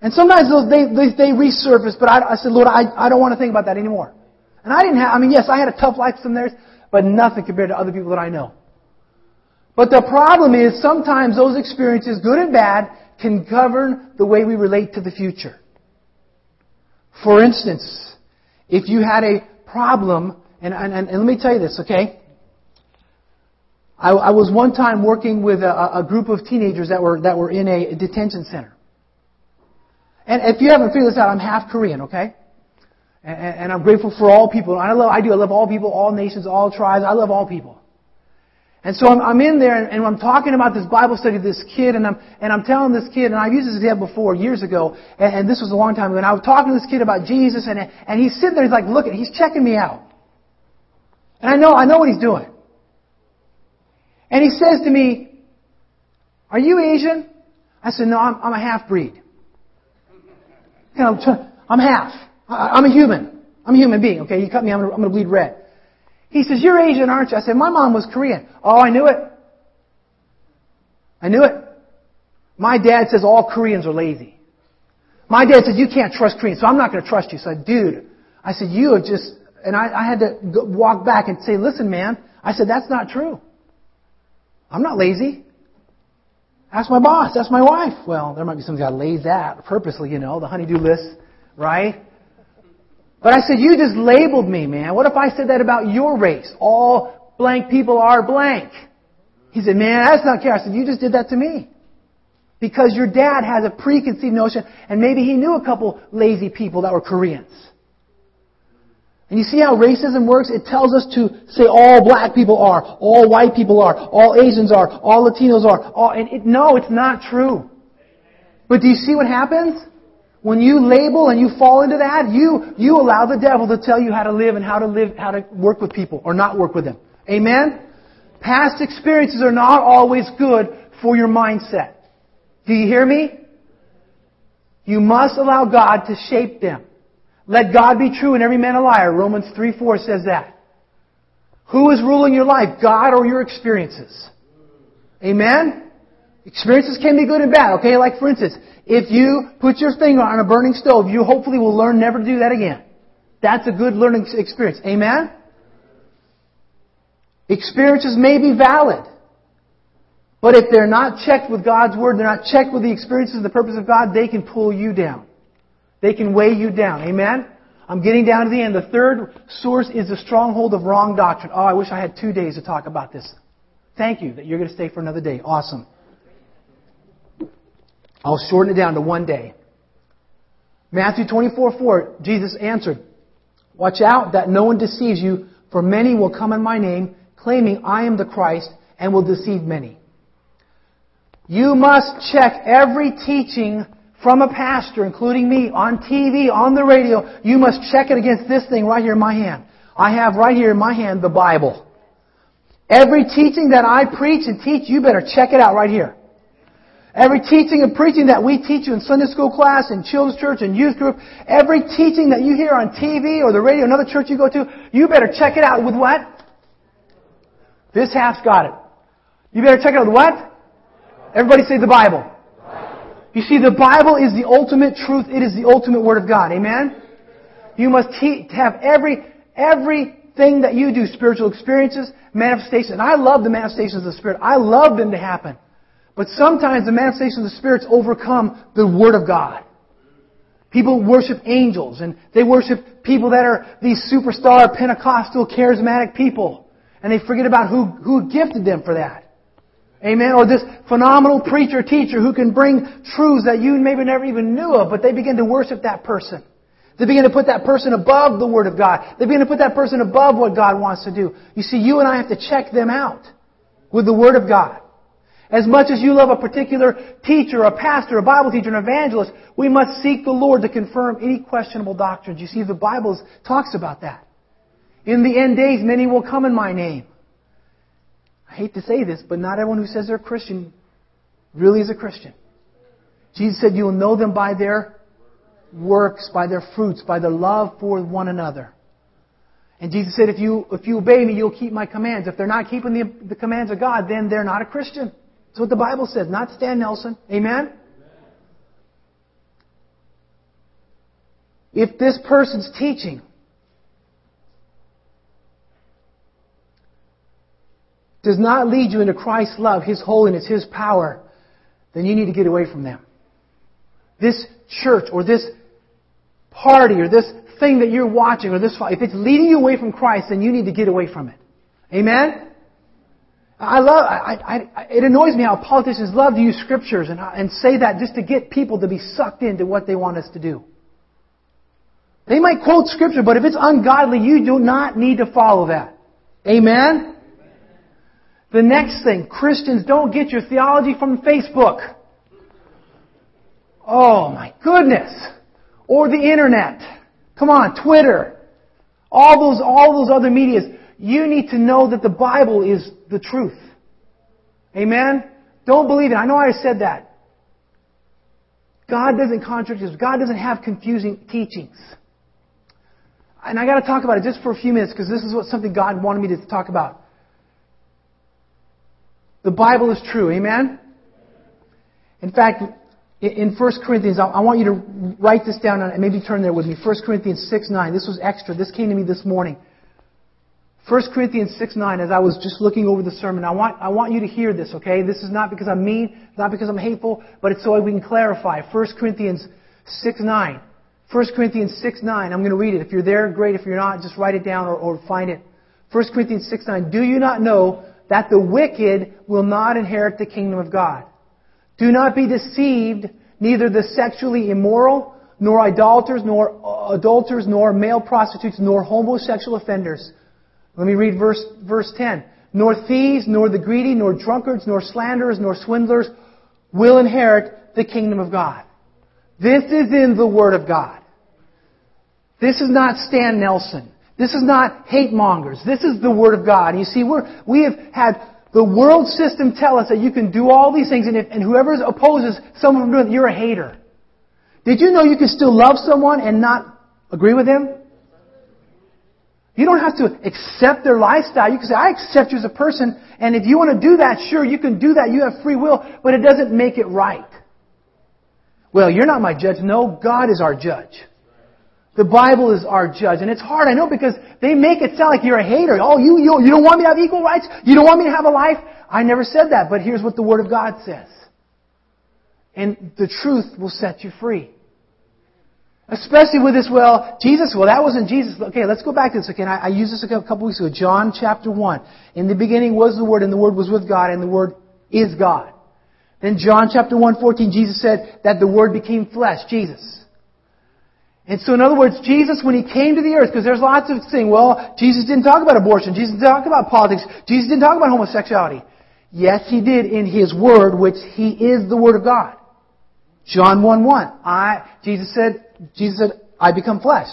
And sometimes those, they, they, they resurface, but I, I said, Lord, I, I don't want to think about that anymore. And I didn't have, I mean, yes, I had a tough life some there, but nothing compared to other people that I know. But the problem is sometimes those experiences, good and bad, can govern the way we relate to the future. For instance, if you had a problem, and, and, and let me tell you this, okay? I, I was one time working with a, a, group of teenagers that were, that were in a detention center. And if you haven't figured this out, I'm half Korean, okay? And, and I'm grateful for all people. I love, I do. I love all people, all nations, all tribes. I love all people. And so I'm, I'm in there and, and, I'm talking about this Bible study of this kid and I'm, and I'm telling this kid, and I've used this example before years ago, and, and this was a long time ago, and I was talking to this kid about Jesus and, and he's sitting there, he's like looking, he's checking me out. And I know, I know what he's doing. And he says to me, are you Asian? I said, no, I'm, I'm a half-breed. You know, I'm half. I'm a human. I'm a human being, okay? You cut me, I'm going to bleed red. He says, You're Asian, aren't you? I said, My mom was Korean. Oh, I knew it. I knew it. My dad says all Koreans are lazy. My dad says, You can't trust Koreans, so I'm not going to trust you. So I said, Dude, I said, You are just, and I, I had to go, walk back and say, Listen, man, I said, That's not true. I'm not lazy. Ask my boss. Ask my wife. Well, there might be some guy lays that purposely, you know, the honeydew list, right? But I said, you just labeled me, man. What if I said that about your race? All blank people are blank. He said, man, that's not care. I said, you just did that to me. Because your dad has a preconceived notion, and maybe he knew a couple lazy people that were Koreans. And you see how racism works? It tells us to say all black people are, all white people are, all Asians are, all Latinos are, all, and it, no, it's not true. But do you see what happens? When you label and you fall into that, you, you allow the devil to tell you how to live and how to live, how to work with people or not work with them. Amen? Past experiences are not always good for your mindset. Do you hear me? You must allow God to shape them. Let God be true and every man a liar. Romans 3 4 says that. Who is ruling your life, God or your experiences? Amen? Experiences can be good and bad, okay? Like for instance, if you put your finger on a burning stove, you hopefully will learn never to do that again. That's a good learning experience. Amen? Experiences may be valid. But if they're not checked with God's Word, they're not checked with the experiences and the purpose of God, they can pull you down. They can weigh you down. Amen? I'm getting down to the end. The third source is the stronghold of wrong doctrine. Oh, I wish I had two days to talk about this. Thank you that you're going to stay for another day. Awesome. I'll shorten it down to one day. Matthew 24, 4, Jesus answered, Watch out that no one deceives you, for many will come in my name, claiming I am the Christ, and will deceive many. You must check every teaching from a pastor, including me, on TV, on the radio. You must check it against this thing right here in my hand. I have right here in my hand the Bible. Every teaching that I preach and teach, you better check it out right here. Every teaching and preaching that we teach you in Sunday school class, in children's church, and youth group, every teaching that you hear on TV or the radio, another church you go to, you better check it out with what? This half's got it. You better check it out with what? Everybody say the Bible. You see, the Bible is the ultimate truth. It is the ultimate Word of God. Amen? You must te- have every, everything that you do, spiritual experiences, manifestations. I love the manifestations of the Spirit. I love them to happen. But sometimes the manifestations of the spirits overcome the Word of God. People worship angels and they worship people that are these superstar Pentecostal charismatic people. And they forget about who, who gifted them for that. Amen. Or this phenomenal preacher, teacher who can bring truths that you maybe never even knew of, but they begin to worship that person. They begin to put that person above the Word of God. They begin to put that person above what God wants to do. You see, you and I have to check them out with the Word of God. As much as you love a particular teacher, a pastor, a Bible teacher, an evangelist, we must seek the Lord to confirm any questionable doctrines. You see, the Bible talks about that. In the end days, many will come in my name. I hate to say this, but not everyone who says they're a Christian really is a Christian. Jesus said, You will know them by their works, by their fruits, by their love for one another. And Jesus said, if you, if you obey me, you'll keep my commands. If they're not keeping the, the commands of God, then they're not a Christian. That's what the Bible says, not Stan Nelson. Amen? If this person's teaching does not lead you into Christ's love, His holiness, His power, then you need to get away from them. This church or this party or this thing that you're watching or this, if it's leading you away from Christ, then you need to get away from it. Amen? I love, I, I, it annoys me how politicians love to use scriptures and, and say that just to get people to be sucked into what they want us to do. They might quote scripture, but if it's ungodly, you do not need to follow that. Amen? The next thing, Christians don't get your theology from Facebook. Oh my goodness. Or the internet. Come on, Twitter. All those, all those other medias. You need to know that the Bible is the truth. Amen? Don't believe it. I know I said that. God doesn't contradict us. God doesn't have confusing teachings. And I got to talk about it just for a few minutes because this is what something God wanted me to talk about. The Bible is true. Amen? In fact, in 1 Corinthians, I want you to write this down and maybe turn there with me. 1 Corinthians 6 9. This was extra. This came to me this morning. 1 Corinthians 6 9, as I was just looking over the sermon, I want, I want you to hear this, okay? This is not because I'm mean, not because I'm hateful, but it's so we can clarify. 1 Corinthians 6 9. 1 Corinthians 6 9. I'm going to read it. If you're there, great. If you're not, just write it down or, or find it. 1 Corinthians 6 9. Do you not know that the wicked will not inherit the kingdom of God? Do not be deceived, neither the sexually immoral, nor idolaters, nor uh, adulterers, nor male prostitutes, nor homosexual offenders let me read verse, verse 10. Nor thieves, nor the greedy, nor drunkards, nor slanderers, nor swindlers will inherit the kingdom of God. This is in the Word of God. This is not Stan Nelson. This is not hate mongers. This is the Word of God. You see, we're, we have had the world system tell us that you can do all these things, and, if, and whoever opposes from doing it, you're a hater. Did you know you can still love someone and not agree with him? You don't have to accept their lifestyle. You can say, I accept you as a person, and if you want to do that, sure, you can do that. You have free will, but it doesn't make it right. Well, you're not my judge. No, God is our judge. The Bible is our judge. And it's hard, I know, because they make it sound like you're a hater. Oh, you, you, you don't want me to have equal rights? You don't want me to have a life? I never said that, but here's what the Word of God says. And the truth will set you free. Especially with this, well, Jesus, well, that wasn't Jesus. Okay, let's go back to this again. I, I used this a couple weeks ago. John chapter 1. In the beginning was the Word, and the Word was with God, and the Word is God. Then John chapter 1, 14, Jesus said that the Word became flesh, Jesus. And so in other words, Jesus, when He came to the earth, because there's lots of saying, well, Jesus didn't talk about abortion, Jesus didn't talk about politics, Jesus didn't talk about homosexuality. Yes, He did in His Word, which He is the Word of God. John 1, 1. I, Jesus said, Jesus said, I become flesh.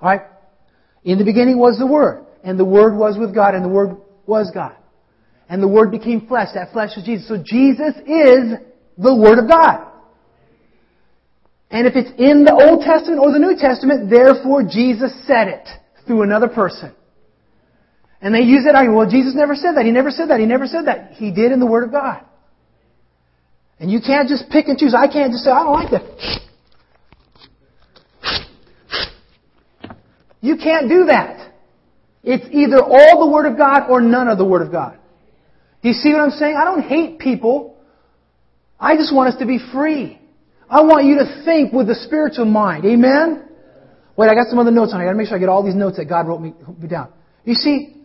Alright? In the beginning was the Word, and the Word was with God, and the Word was God. And the Word became flesh. That flesh is Jesus. So Jesus is the Word of God. And if it's in the Old Testament or the New Testament, therefore Jesus said it through another person. And they use that argument, well, Jesus never said that. He never said that. He never said that. He did in the Word of God. And you can't just pick and choose. I can't just say, I don't like that. You can't do that. It's either all the Word of God or none of the Word of God. Do you see what I'm saying? I don't hate people. I just want us to be free. I want you to think with the spiritual mind. Amen? Wait, I got some other notes on. here. I got to make sure I get all these notes that God wrote me, me down. You see,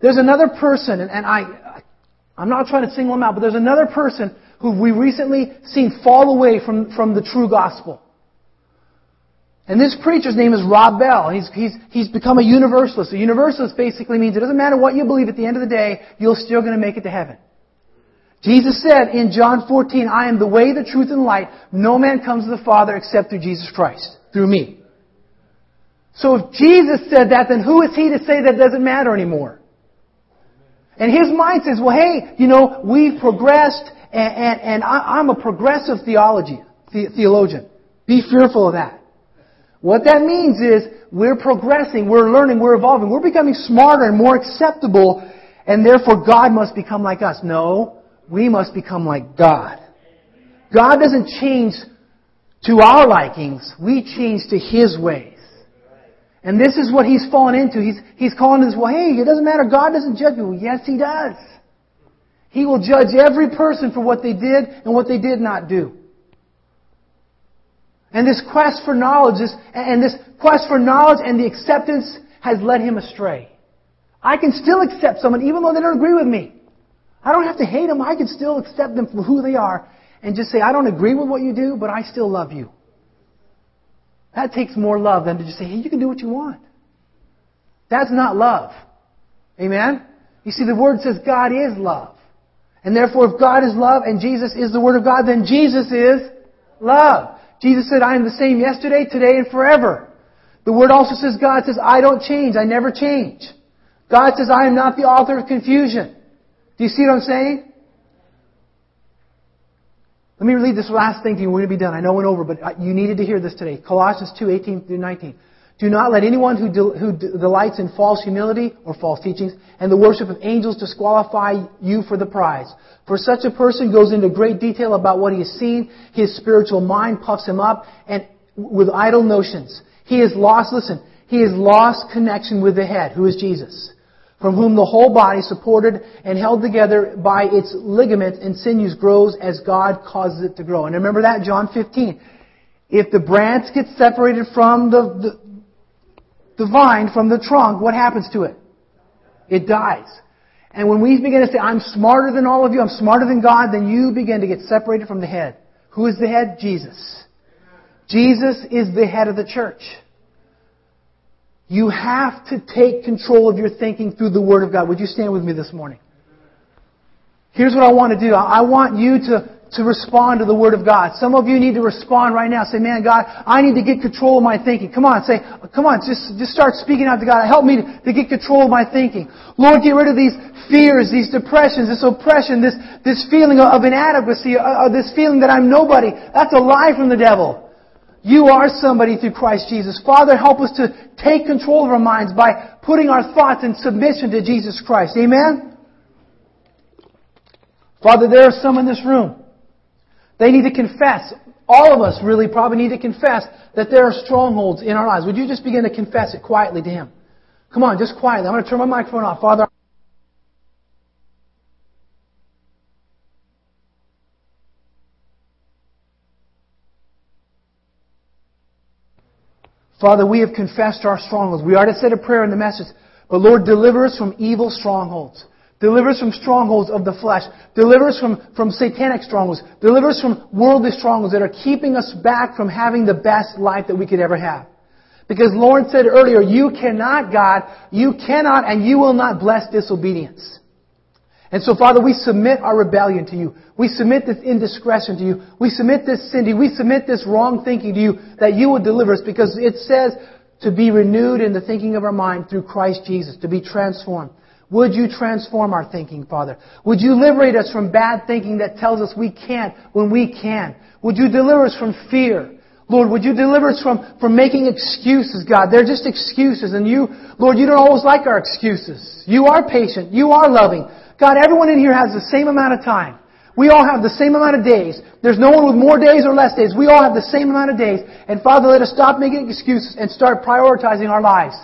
there's another person, and, and I, I'm not trying to single him out, but there's another person who we recently seen fall away from, from the true gospel. And this preacher's name is Rob Bell. He's, he's, he's become a universalist. A universalist basically means it doesn't matter what you believe, at the end of the day, you're still going to make it to heaven. Jesus said in John 14, I am the way, the truth, and light. No man comes to the Father except through Jesus Christ, through me. So if Jesus said that, then who is he to say that doesn't matter anymore? And his mind says, well, hey, you know, we've progressed, and, and, and I, am a progressive theology, the, theologian. Be fearful of that. What that means is we're progressing, we're learning, we're evolving, we're becoming smarter and more acceptable, and therefore God must become like us. No, we must become like God. God doesn't change to our likings, we change to His ways. And this is what he's fallen into. He's, he's calling this, well, hey, it doesn't matter. God doesn't judge people. Yes, He does. He will judge every person for what they did and what they did not do. And this quest for knowledge, and this quest for knowledge and the acceptance has led him astray. I can still accept someone even though they don't agree with me. I don't have to hate them. I can still accept them for who they are and just say, I don't agree with what you do, but I still love you. That takes more love than to just say, hey, you can do what you want. That's not love. Amen? You see, the Word says God is love. And therefore, if God is love and Jesus is the Word of God, then Jesus is love. Jesus said, I am the same yesterday, today, and forever. The Word also says, God says, I don't change. I never change. God says, I am not the author of confusion. Do you see what I'm saying? Let me read this last thing to you. We're going to be done. I know it went over, but you needed to hear this today. Colossians 2, 18 through 19. Do not let anyone who, de- who de- delights in false humility or false teachings and the worship of angels disqualify you for the prize. For such a person goes into great detail about what he has seen. His spiritual mind puffs him up and with idle notions. He has lost, listen, he has lost connection with the head, who is Jesus from whom the whole body, supported and held together by its ligaments and sinews, grows as God causes it to grow. And remember that, John 15. If the branch gets separated from the, the, the vine, from the trunk, what happens to it? It dies. And when we begin to say, I'm smarter than all of you, I'm smarter than God, then you begin to get separated from the head. Who is the head? Jesus. Jesus is the head of the church. You have to take control of your thinking through the Word of God. Would you stand with me this morning? Here's what I want to do. I want you to, to respond to the Word of God. Some of you need to respond right now. Say, man, God, I need to get control of my thinking. Come on, say, come on, just, just start speaking out to God. Help me to, to get control of my thinking. Lord, get rid of these fears, these depressions, this oppression, this, this feeling of inadequacy, uh, uh this feeling that I'm nobody. That's a lie from the devil. You are somebody through Christ Jesus. Father, help us to take control of our minds by putting our thoughts in submission to Jesus Christ. Amen? Father, there are some in this room. They need to confess All of us really probably need to confess that there are strongholds in our lives. Would you just begin to confess it quietly to Him? Come on, just quietly. I'm going to turn my microphone off. Father, Father, we have confessed our strongholds. We already said a prayer in the message. But Lord, deliver us from evil strongholds. Deliver us from strongholds of the flesh. Deliver us from, from satanic strongholds. Deliver us from worldly strongholds that are keeping us back from having the best life that we could ever have. Because Lauren said earlier, you cannot, God, you cannot and you will not bless disobedience. And so, Father, we submit our rebellion to you. We submit this indiscretion to you. We submit this sin to you. We submit this wrong thinking to you that you will deliver us because it says to be renewed in the thinking of our mind through Christ Jesus, to be transformed. Would you transform our thinking, Father? Would you liberate us from bad thinking that tells us we can't when we can? Would you deliver us from fear? Lord, would you deliver us from, from making excuses, God? They're just excuses. And you, Lord, you don't always like our excuses. You are patient. You are loving. God, everyone in here has the same amount of time. We all have the same amount of days. There's no one with more days or less days. We all have the same amount of days. And Father, let us stop making excuses and start prioritizing our lives.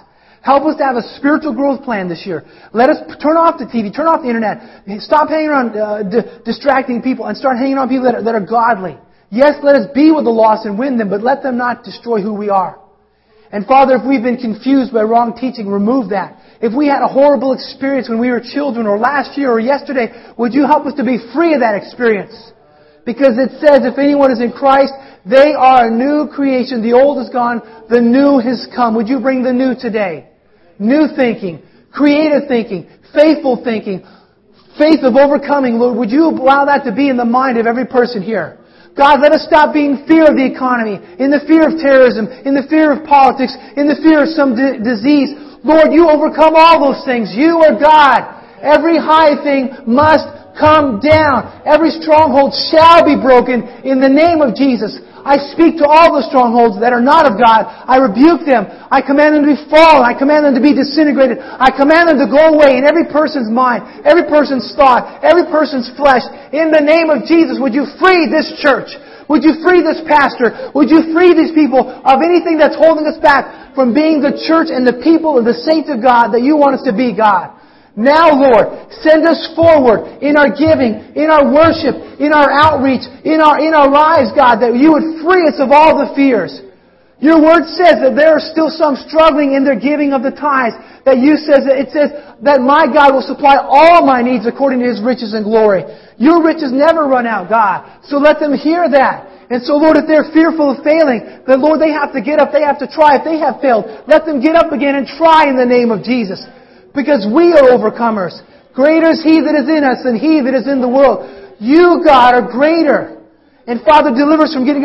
Help us to have a spiritual growth plan this year. Let us turn off the TV, turn off the internet, stop hanging around uh, d- distracting people, and start hanging around people that are, that are godly. Yes, let us be with the lost and win them, but let them not destroy who we are. And Father, if we've been confused by wrong teaching, remove that. If we had a horrible experience when we were children or last year or yesterday, would you help us to be free of that experience? Because it says if anyone is in Christ, they are a new creation. The old is gone, the new has come. Would you bring the new today? New thinking, creative thinking, faithful thinking, faith of overcoming. Lord, would you allow that to be in the mind of every person here? God, let us stop being fear of the economy, in the fear of terrorism, in the fear of politics, in the fear of some d- disease. Lord, you overcome all those things. You are God. Every high thing must come down. Every stronghold shall be broken in the name of Jesus. I speak to all the strongholds that are not of God. I rebuke them. I command them to be fallen. I command them to be disintegrated. I command them to go away in every person's mind, every person's thought, every person's flesh. In the name of Jesus, would you free this church? Would you free this pastor? Would you free these people of anything that's holding us back from being the church and the people and the saints of God that you want us to be, God? Now, Lord, send us forward in our giving, in our worship, in our outreach, in our, in our lives, God, that you would free us of all the fears. Your word says that there are still some struggling in their giving of the tithes. That you says that it says that my God will supply all my needs according to His riches and glory. Your riches never run out, God. So let them hear that. And so, Lord, if they're fearful of failing, then Lord, they have to get up, they have to try. If they have failed, let them get up again and try in the name of Jesus. Because we are overcomers. Greater is He that is in us than He that is in the world. You, God, are greater. And Father, deliver us from getting